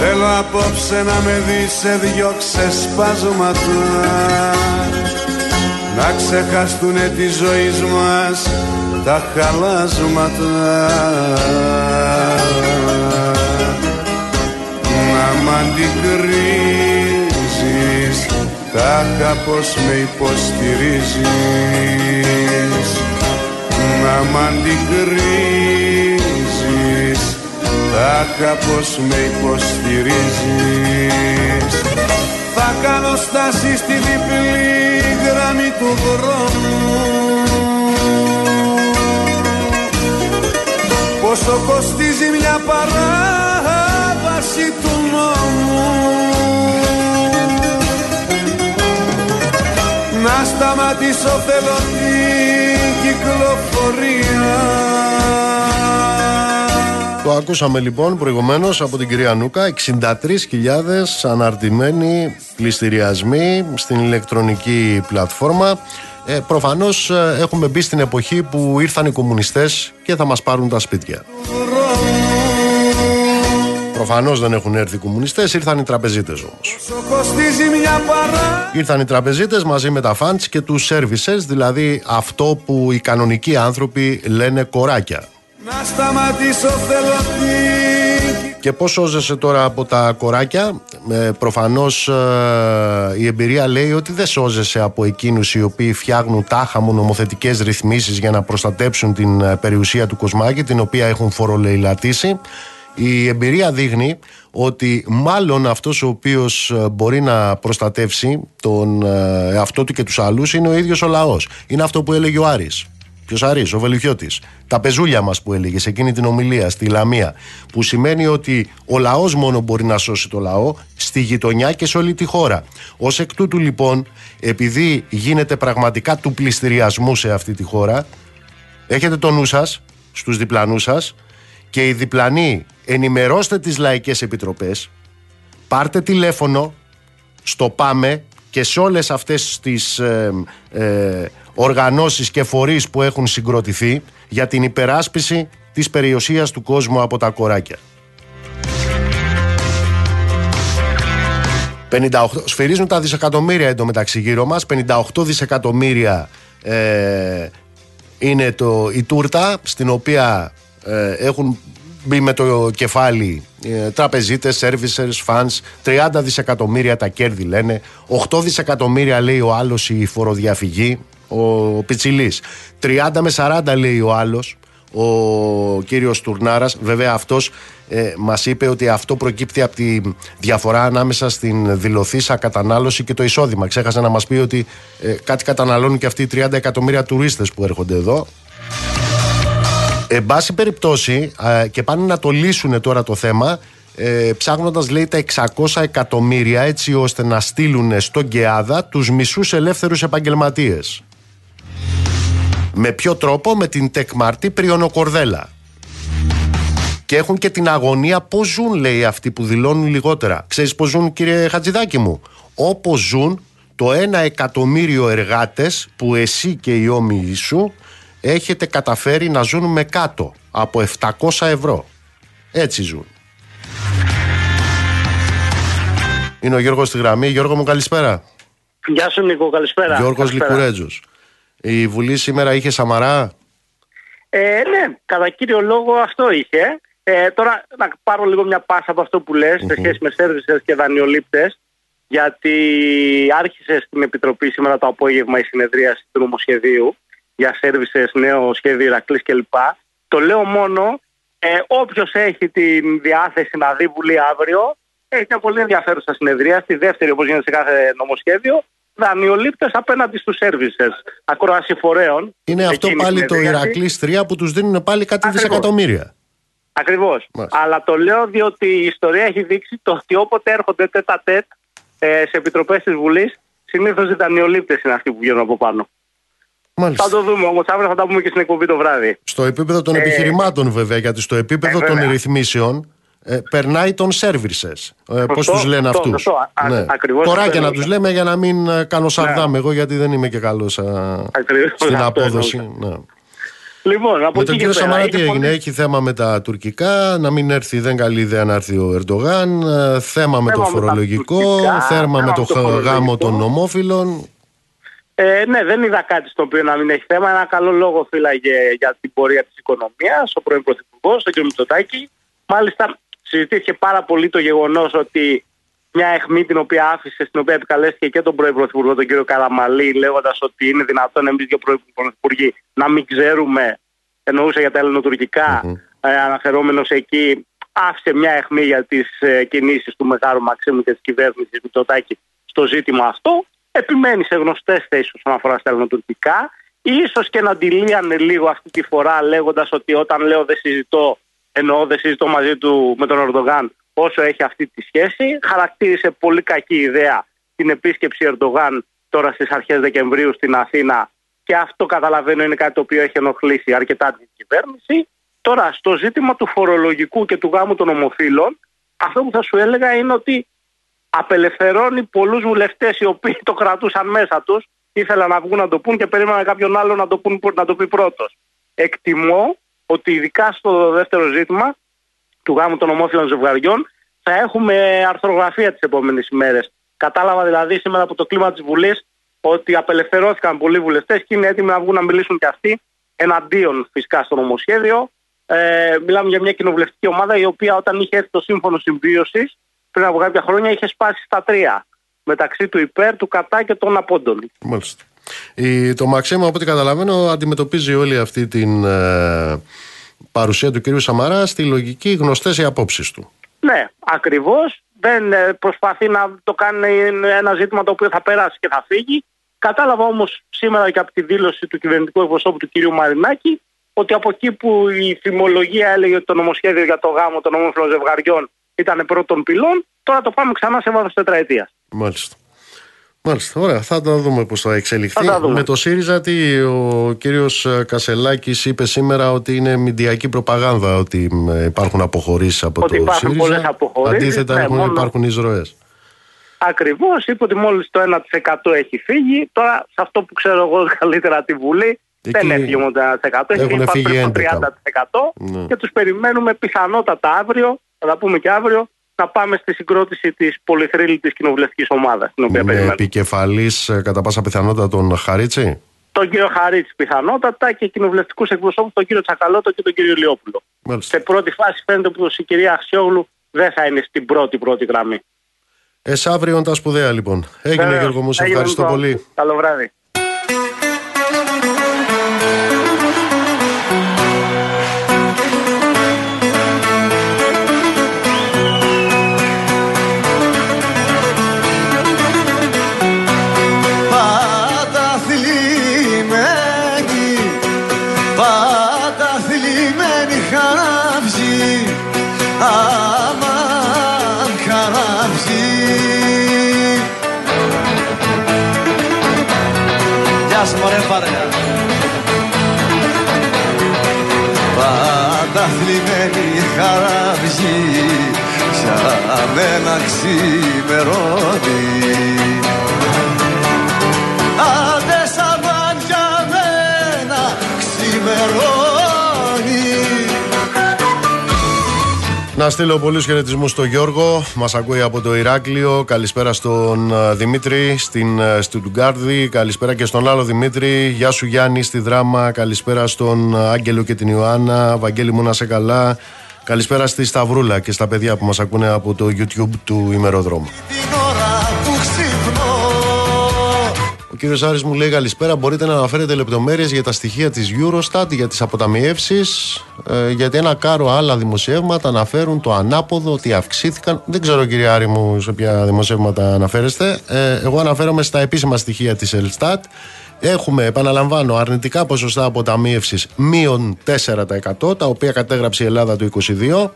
Θέλω απόψε να με δεις σε δυο ξεσπάσματα Να ξεχαστούνε τη ζωή μας τα χαλάσματα. Να μ' αντικρίζεις Τάχα πως με υποστηρίζεις. Να μ' αντικρίζεις Τάχα πως με υποστηρίζεις. Θα κάνω στάση στη διπλή γραμμή του δρόμου. Πόσο κοστίζει μια παράβαση του νόμου. Να σταματήσω θέλω την κυκλοφορία Το ακούσαμε λοιπόν προηγουμένως από την κυρία Νούκα 63.000 αναρτημένοι πληστηριασμοί στην ηλεκτρονική πλατφόρμα ε, προφανώς ε, έχουμε μπει στην εποχή που ήρθαν οι κομμουνιστές και θα μας πάρουν τα σπίτια. Προφανώς δεν έχουν έρθει οι κομμουνιστές, ήρθαν οι τραπεζίτες όμως. Ήρθαν οι τραπεζίτες μαζί με τα funds και τους services, δηλαδή αυτό που οι κανονικοί άνθρωποι λένε κοράκια. Να σταματήσω θέλω και πώς σώζεσαι τώρα από τα κοράκια; Ε, Προφανώς ε, η εμπειρία λέει ότι δεν σώζεσαι από εκείνους οι οποίοι φτιάχνουν τάχα μου νομοθετικές ρυθμίσεις για να προστατέψουν την ε, περιουσία του Κοσμάκη την οποία έχουν φορολεηλατήσει η εμπειρία δείχνει ότι μάλλον αυτός ο οποίος ε, μπορεί να προστατεύσει τον εαυτό του και τους άλλους είναι ο ίδιος ο λαός. Είναι αυτό που έλεγε ο Άρης. Ποιος Αρή, ο Βελουχιώτης. Τα πεζούλια μας που έλεγες σε εκείνη την ομιλία στη Λαμία. Που σημαίνει ότι ο λαός μόνο μπορεί να σώσει το λαό στη γειτονιά και σε όλη τη χώρα. Ω εκ τούτου λοιπόν, επειδή γίνεται πραγματικά του πληστηριασμού σε αυτή τη χώρα, έχετε το νου σας στους διπλανούς σας και οι διπλανοί ενημερώστε τις λαϊκές επιτροπές πάρτε τηλέφωνο στο ΠΑΜΕ και σε όλες αυτές τις ε, ε, οργανώσεις και φορείς που έχουν συγκροτηθεί για την υπεράσπιση της περιουσίας του κόσμου από τα κοράκια. 58, σφυρίζουν τα δισεκατομμύρια εντωμεταξύ γύρω μας. 58 δισεκατομμύρια ε, είναι το, η τούρτα στην οποία ε, έχουν μπει με το κεφάλι ε, τραπεζίτες, services, funds 30 δισεκατομμύρια τα κέρδη λένε. 8 δισεκατομμύρια λέει ο άλλος η φοροδιαφυγή ο Πιτσιλής. 30 με 40 λέει ο άλλος ο κύριος Τουρνάρας. Βέβαια αυτός ε, μας είπε ότι αυτό προκύπτει από τη διαφορά ανάμεσα στην δηλωθήσα κατανάλωση και το εισόδημα. Ξέχασε να μας πει ότι ε, κάτι καταναλώνουν και αυτοί οι 30 εκατομμύρια τουρίστες που έρχονται εδώ. Εν πάση περιπτώσει και πάνε να το λύσουν τώρα το θέμα ε, ψάχνοντας λέει τα 600 εκατομμύρια έτσι ώστε να στείλουν στον Γκεάδα τους μισούς ελεύθερους επαγγελματίες. Με ποιο τρόπο, με την Τεκμαρτή Πριονοκορδέλα. Και έχουν και την αγωνία πώς ζουν, λέει αυτοί που δηλώνουν λιγότερα. Ξέρεις πώς ζουν, κύριε Χατζηδάκη μου; Όπως ζουν το ένα εκατομμύριο εργάτες που εσύ και οι όμοιοι σου έχετε καταφέρει να ζουν με κάτω από 700 ευρώ. Έτσι ζουν. Είναι ο Γιώργος στη γραμμή. Γιώργο μου καλησπέρα. Γεια σου Νίκο, καλησπέρα. Γιώργος Λικουρέτζος. Η Βουλή σήμερα είχε Σαμαρά; Ε, ναι, κατά κύριο λόγο αυτό είχε. Ε, τώρα να πάρω λίγο μια πάσα από αυτό που λες σε σχέση με σέρβισες και δανειολήπτες γιατί άρχισε στην Επιτροπή σήμερα το απόγευμα η συνεδρίαση του νομοσχεδίου για σέρβισες, νέο σχέδιο Ηρακλής κλπ. Το λέω μόνο ε, όποιος έχει τη διάθεση να δει Βουλή αύριο έχει μια πολύ ενδιαφέρουσα συνεδρία στη δεύτερη όπως γίνεται σε κάθε νομοσχέδιο δανειολήπτες απέναντι στους σέρβισες ακρόαση φορέων. Είναι αυτό πάλι το Ηρακλή 3 που τους δίνουν πάλι κάτι Ακριβώς. δισεκατομμύρια. Ακριβώς. Αλλά το λέω διότι η ιστορία έχει δείξει το ότι όποτε έρχονται τέτα τέτ ε, σε επιτροπές της Βουλής, συνήθως οι δανειολήπτες είναι αυτοί που βγαίνουν από πάνω. Μάλιστα. Θα το δούμε όμως. Αύριο θα τα πούμε και στην εκπομπή το βράδυ. Στο επίπεδο των ε, επιχειρημάτων, βέβαια, γιατί στο επίπεδο ε, των ρυθμίσεων ε, περνάει τον services. Ε, Πώς τους λένε αυτούς. Ναι. Κοράκια να τους λέμε για να μην ε, κάνω σαρδάμ ναι. εγώ, γιατί δεν είμαι και καλός στην απόδοση. Ναι. Λοιπόν, από με τον κύριο Σαμαρά τι έγινε, έχει θέμα με τα τουρκικά, να μην έρθει, δεν καλή ιδέα να έρθει ο Ερντογάν, ε, θέμα με το φορολογικό, θέμα με το γάμο των ομόφυλων. Ε, ναι, δεν είδα κάτι στο οποίο να μην έχει θέμα. Ένα καλό λόγο φύλαγε για την πορεία της οικονομίας ο πρώην Πρωθυπουργός, τον κ. Μητσοτάκη. Μάλιστα, συζητήθηκε πάρα πολύ το γεγονός ότι μια αιχμή την οποία άφησε, στην οποία επικαλέστηκε και τον Πρωθυπουργό, τον κύριο Καραμαλή, λέγοντας ότι είναι δυνατόν εμείς δύο πρωθυπουργοί να μην ξέρουμε, εννοούσε για τα ελληνοτουρκικά, mm-hmm. ε, αναφερόμενος εκεί, άφησε μια αιχμή για τις ε, κινήσεις του Μεγάλου Μαξίμου και της κυβέρνησης του Τωτάκη στο ζήτημα αυτό. Επιμένει σε γνωστές θέσεις όσον αφορά στα ελληνοτουρκικά. Ίσως και να αντιλίανε λίγο αυτή τη φορά λέγοντας ότι όταν λέω δεν συζητώ, εννοώ δεν συζητώ μαζί του με τον Ορδογάν, όσο έχει αυτή τη σχέση. Χαρακτήρισε πολύ κακή ιδέα την επίσκεψη Ερντογάν τώρα στις αρχές Δεκεμβρίου στην Αθήνα και αυτό καταλαβαίνω είναι κάτι το οποίο έχει ενοχλήσει αρκετά την κυβέρνηση. Τώρα στο ζήτημα του φορολογικού και του γάμου των ομοφύλων αυτό που θα σου έλεγα είναι ότι απελευθερώνει πολλούς βουλευτές οι οποίοι το κρατούσαν μέσα τους ήθελαν να βγουν να το πούν και περίμεναν κάποιον άλλο να το, πούν, να το πει πρώτος. Εκτιμώ ότι ειδικά στο δεύτερο ζήτημα του γάμου των ομόφυλων ζευγαριών θα έχουμε αρθρογραφία τις επόμενες ημέρες. Κατάλαβα δηλαδή σήμερα από το κλίμα της Βουλής ότι απελευθερώθηκαν πολλοί βουλευτές και είναι έτοιμοι να βγουν να μιλήσουν και αυτοί εναντίον φυσικά στο νομοσχέδιο. Ε, μιλάμε για μια κοινοβουλευτική ομάδα η οποία όταν είχε έρθει το σύμφωνο συμβίωσης πριν από κάποια χρόνια είχε σπάσει στα τρία μεταξύ του υπέρ, του κατά και των απόντων. Μάλιστα. Η, το Μαξίμα, από ό,τι καταλαβαίνω, αντιμετωπίζει όλη αυτή την ε, παρουσία του κυρίου Σαμαρά στη λογική γνωστές οι απόψεις του. Ναι, ακριβώς. Δεν ε, προσπαθεί να το κάνει ένα ζήτημα το οποίο θα περάσει και θα φύγει. Κατάλαβα όμως σήμερα και από τη δήλωση του κυβερνητικού εκπροσώπου του κυρίου Μαρινάκη ότι από εκεί που η θυμολογία έλεγε ότι το νομοσχέδιο για το γάμο των ομόφυλων ζευγαριών ήταν πρώτων πυλών, τώρα το πάμε ξανά σε βάθος τετραετίας. Μάλιστα. Μάλιστα, ωραία. Θα το δούμε πώς θα εξελιχθεί. Με το ΣΥΡΙΖΑ, τι ο κύριος Κασελάκης είπε σήμερα ότι είναι μηντιακή προπαγάνδα ότι υπάρχουν αποχωρήσεις από ότι το υπάρχουν ΣΥΡΙΖΑ. Αντίθετα, ναι, μόνο... υπάρχουν εισρωές. Ακριβώς, είπε ότι μόλις το 1% έχει φύγει. Τώρα, σε αυτό που ξέρω εγώ καλύτερα τη Βουλή, Εκεί δεν έφυγε μόνο το 1%, έχει φύγει το 30% ναι. και τους περιμένουμε πιθανότατα αύριο, θα τα πούμε και αύριο, να πάμε στη συγκρότηση της πολυθρύλητης κοινοβουλευτικής ομάδας. Με περιμένουμε. επικεφαλής ε, κατά πάσα πιθανότητα τον Χαρίτσι; Τον κύριο Χαρίτσι πιθανότατα και κοινοβουλευτικούς εκπροσώπους τον κύριο Τσακαλώτο και τον κύριο Λιόπουλο. Σε πρώτη φάση φαίνεται πως η κυρία Αξιόγλου δεν θα είναι στην πρώτη πρώτη γραμμή. Εσάβριον τα σπουδαία λοιπόν. Έγινε Γιώργο μου, σε ευχαριστώ λοιπόν. πολύ. Καλό βράδυ. Σαν ένα ξημερώνει Άντε σαν για μένα ξημερώνει Να στείλω πολλούς χαιρετισμούς στον Γιώργο. Μας ακούει από το Ηράκλειο. Καλησπέρα στον ε, Δημήτρη στην ε, Στουτγκάρδη. Καλησπέρα και στον άλλο Δημήτρη. Γεια σου Γιάννη στη δράμα. Καλησπέρα στον ε, Άγγελο και την Ιωάννα. Βαγγέλη μου να σε καλά. Καλησπέρα στη Σταυρούλα και στα παιδιά που μας ακούνε από το YouTube του ημεροδρόμου. Ο κύριος Άρης μου λέει καλησπέρα. Μπορείτε να αναφέρετε λεπτομέρειες για τα στοιχεία της Eurostat, για τις αποταμιεύσεις, ε, γιατί ένα κάρο άλλα δημοσιεύματα αναφέρουν το ανάποδο ότι αυξήθηκαν. Δεν ξέρω κύριε Άρη μου σε ποια δημοσιεύματα αναφέρεστε. Ε, εγώ αναφέρομαι στα επίσημα στοιχεία της Ελστάτ Έχουμε, επαναλαμβάνω, αρνητικά ποσοστά αποταμίευσης μείον 4%, τα οποία κατέγραψε η Ελλάδα το 2022.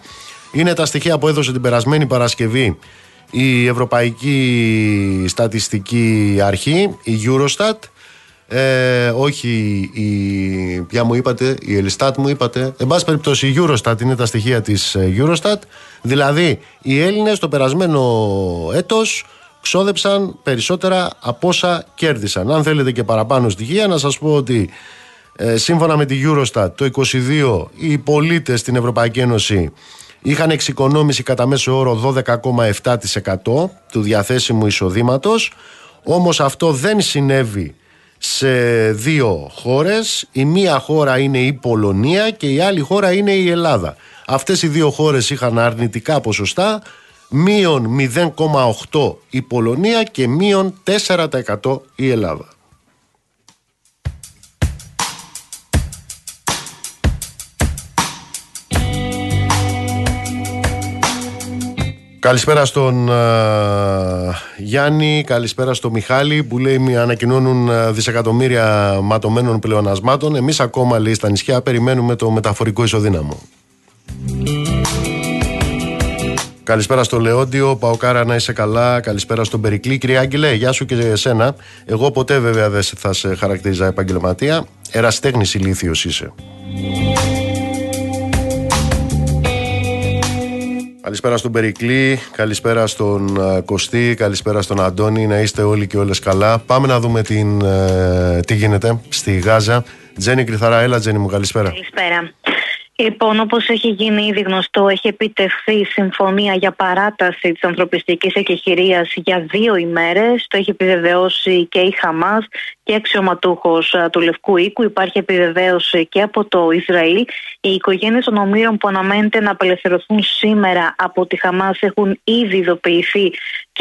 Είναι τα στοιχεία που έδωσε την περασμένη Παρασκευή η Ευρωπαϊκή Στατιστική Αρχή, η Eurostat. Ε, όχι η. Ποια μου είπατε, η Ελστάτ μου είπατε. Εν πάση περιπτώσει, η Eurostat είναι τα στοιχεία της ε, Eurostat. Δηλαδή, οι Έλληνες το περασμένο έτος ξόδεψαν περισσότερα από όσα κέρδισαν. Αν θέλετε και παραπάνω στοιχεία, να σας πω ότι ε, σύμφωνα με τη Eurostat το 2022 οι πολίτες στην Ευρωπαϊκή Ένωση είχαν εξοικονόμηση κατά μέσο όρο 12,7% του διαθέσιμου εισοδήματος όμως αυτό δεν συνέβη σε δύο χώρες η μία χώρα είναι η Πολωνία και η άλλη χώρα είναι η Ελλάδα αυτές οι δύο χώρες είχαν αρνητικά ποσοστά μείον 0,8 η Πολωνία και μείον 4% η Ελλάδα. Καλησπέρα στον Γιάννη, καλησπέρα στον Μιχάλη που λέει μη ανακοινώνουν δισεκατομμύρια ματωμένων πλεονασμάτων. Εμείς ακόμα λέει στα νησιά περιμένουμε το μεταφορικό ισοδύναμο. Καλησπέρα στο Λεόντιο, Παοκάρα να είσαι καλά. Καλησπέρα στον Περικλή. Κυρία Άγγελε, γεια σου και εσένα. Εγώ ποτέ βέβαια δεν θα σε χαρακτήριζα επαγγελματία. Εραστέχνης ηλίθιος είσαι. Καλησπέρα στον Περικλή, καλησπέρα στον uh, Κωστή, καλησπέρα στον Αντώνη, να είστε όλοι και όλες καλά. Πάμε να δούμε την, uh, τι γίνεται στη Γάζα. Τζένι Κρυθαρά, έλα Τζένι μου, καλησπέρα. Καλησπέρα. Λοιπόν, όπως έχει γίνει ήδη γνωστό, έχει επιτευχθεί συμφωνία για παράταση της ανθρωπιστικής εκεχηρίας για δύο ημέρες. Το έχει επιβεβαιώσει και η Χαμάς και αξιωματούχος του Λευκού Οίκου. Υπάρχει επιβεβαίωση και από το Ισραήλ. Οι οικογένειες των ομήρων που αναμένεται να απελευθερωθούν σήμερα από τη Χαμάς έχουν ήδη ειδοποιηθεί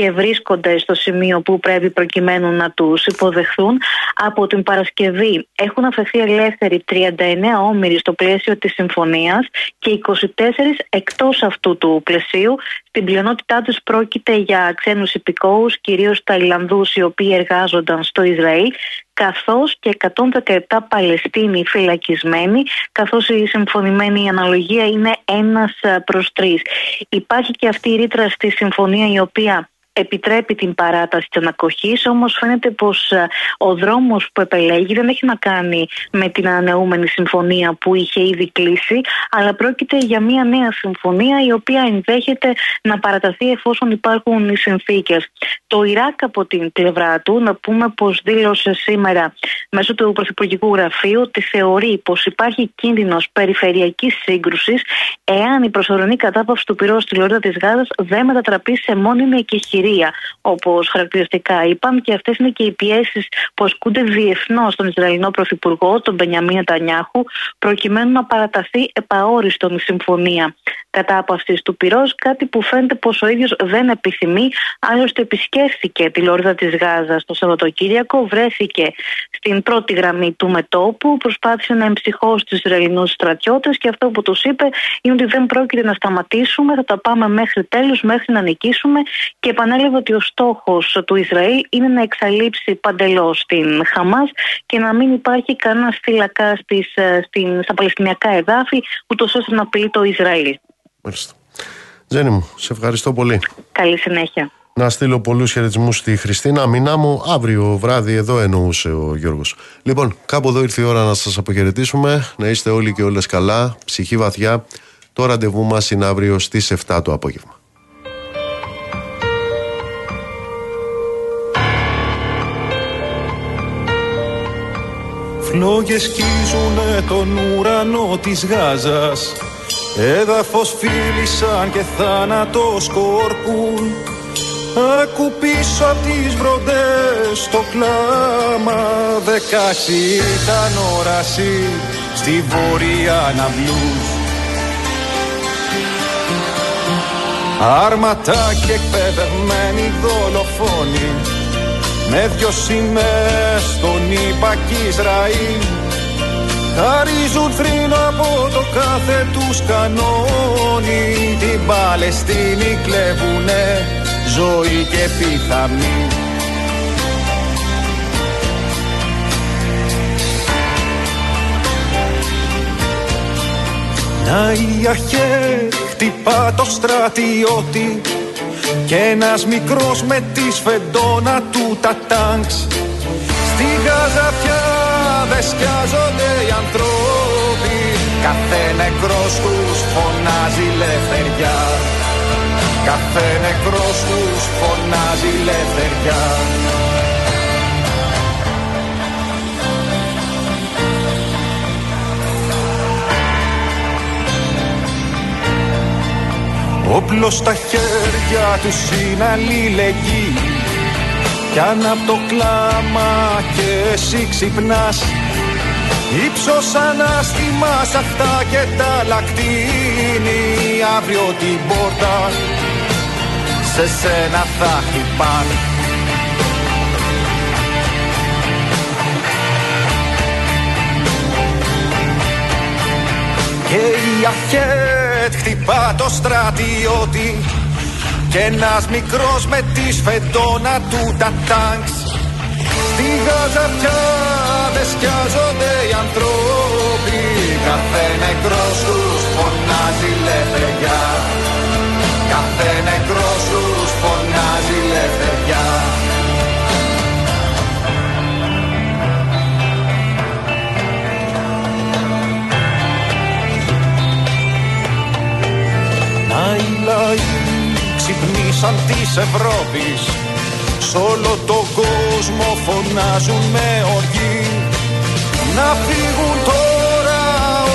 και βρίσκονται στο σημείο που πρέπει προκειμένου να τους υποδεχθούν. Από την Παρασκευή έχουν αφαιθεί ελεύθεροι 39 όμοιροι στο πλαίσιο της συμφωνίας και 24 εκτός αυτού του πλαισίου. Στην πλειονότητά τους πρόκειται για ξένους υπηκόους, κυρίως Ταϊλανδούς οι οποίοι εργάζονταν στο Ισραήλ καθώς και 117 Παλαιστίνοι φυλακισμένοι, καθώς η συμφωνημένη αναλογία είναι ένας προς τρεις. Υπάρχει και αυτή η ρήτρα στη συμφωνία η οποία επιτρέπει την παράταση της ανακοχής όμως φαίνεται πως ε, ο δρόμος που επελέγει δεν έχει να κάνει με την ανανεούμενη συμφωνία που είχε ήδη κλείσει αλλά πρόκειται για μια νέα συμφωνία η οποία ενδέχεται να παραταθεί εφόσον υπάρχουν οι συνθήκες. Το Ιράκ από την πλευρά του να πούμε πως δήλωσε σήμερα μέσω του Πρωθυπουργικού Γραφείου ότι θεωρεί πως υπάρχει κίνδυνος περιφερειακής σύγκρουσης εάν η προσωρινή κατάπαυση του πυρός στη Λόρδα της Γάζας δεν μετατραπεί σε μόνιμη εκεχηρία Συρία, όπως χαρακτηριστικά είπαν, και αυτές είναι και οι πιέσεις που ασκούνται διεθνώς στον Ισραηλινό Πρωθυπουργό, τον Μπενιαμίν Τανιάχου, προκειμένου να παραταθεί επαόριστον η συμφωνία κατάπαυση του πυρός, κάτι που φαίνεται πως ο ίδιος δεν επιθυμεί. Άλλωστε, επισκέφθηκε τη Λόρδα της Γάζας το Σαββατοκύριακο, βρέθηκε στην πρώτη γραμμή του μετόπου, προσπάθησε να εμψυχώσει τους Ισραηλινούς στρατιώτες και αυτό που τους είπε είναι ότι δεν πρόκειται να σταματήσουμε, θα τα πάμε μέχρι τέλους, μέχρι να νικήσουμε και επανέλαβε ότι ο στόχος του Ισραήλ είναι να εξαλείψει παντελώς την Χαμάς και να μην υπάρχει κανένα φύλακα ε, στα Παλαιστινιακά εδάφη, ούτως ώστε να απειλεί το Ισραήλ. Μάλιστα. Τζένι μου, σε ευχαριστώ πολύ. Καλή συνέχεια. Να στείλω πολλούς χαιρετισμούς στη Χριστίνα. Μηνά μου, αύριο βράδυ εδώ εννοούσε ο Γιώργος. Λοιπόν, κάπου εδώ ήρθε η ώρα να σας αποχαιρετήσουμε. Να είστε όλοι και όλες καλά, ψυχή βαθιά. Το ραντεβού μας είναι αύριο στις 7 το απόγευμα. Φλόγες σκίζουνε τον ουρανό της Γάζας. Έδαφος φίλησαν και θάνατο σκορπούν. Ακού πίσω απ' τις βροντές το κλάμα. Δεκάξι ήταν όραση στη βόρεια να μπλούς. Άρματα και εκπαιδευμένοι δολοφόνοι Με δυο σημαίες στον Ιππα Ισραήλ Χαρίζουν θρήνο από το κάθε τους κανόνι. Την Παλαιστίνη κλέβουνε ζωή και πιθανή Να η αρχέ χτυπά το στρατιώτη και ένας μικρός με τη σφεντόνα του τα τάγκς. Στη Γάζα πια δεν σκιάζονται οι ανθρώποι Κάθε νεκρός τους φωνάζει ελευθεριά Κάθε νεκρός τους φωνάζει ελευθεριά Όπλο στα χέρια τους είναι αλληλεγγύη. Κι αν απ' το κλάμα και εσύ ξυπνάς Ήψος ανάστημα σ' αυτά και τα λακτίνη Αύριο την πόρτα σε σένα θα χτυπάν Και η Αχέτ χτυπά το στρατιώτη και ένας μικρός με τη σφεντόνα του τα τάγκς. Στη Γάζα πια δεν σκιάζονται οι ανθρώποι Κάθε νεκρός τους φωνάζει λευτεριά Κάθε νεκρός τους φωνάζει λευτεριά Μα οι λαοί ξυπνήσαν της Ευρώπης. Σ' όλο τον κόσμο φωνάζουν με οργή. Να φύγουν τώρα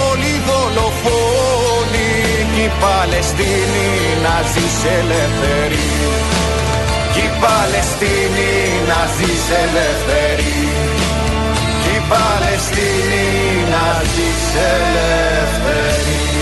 όλοι οι δολοφόνοι Κι η Παλαιστίνη να ζήσει ελεύθερη Κι η Παλαιστίνη να ζήσει ελεύθερη η Παλαιστίνη να ζήσει ελεύθερη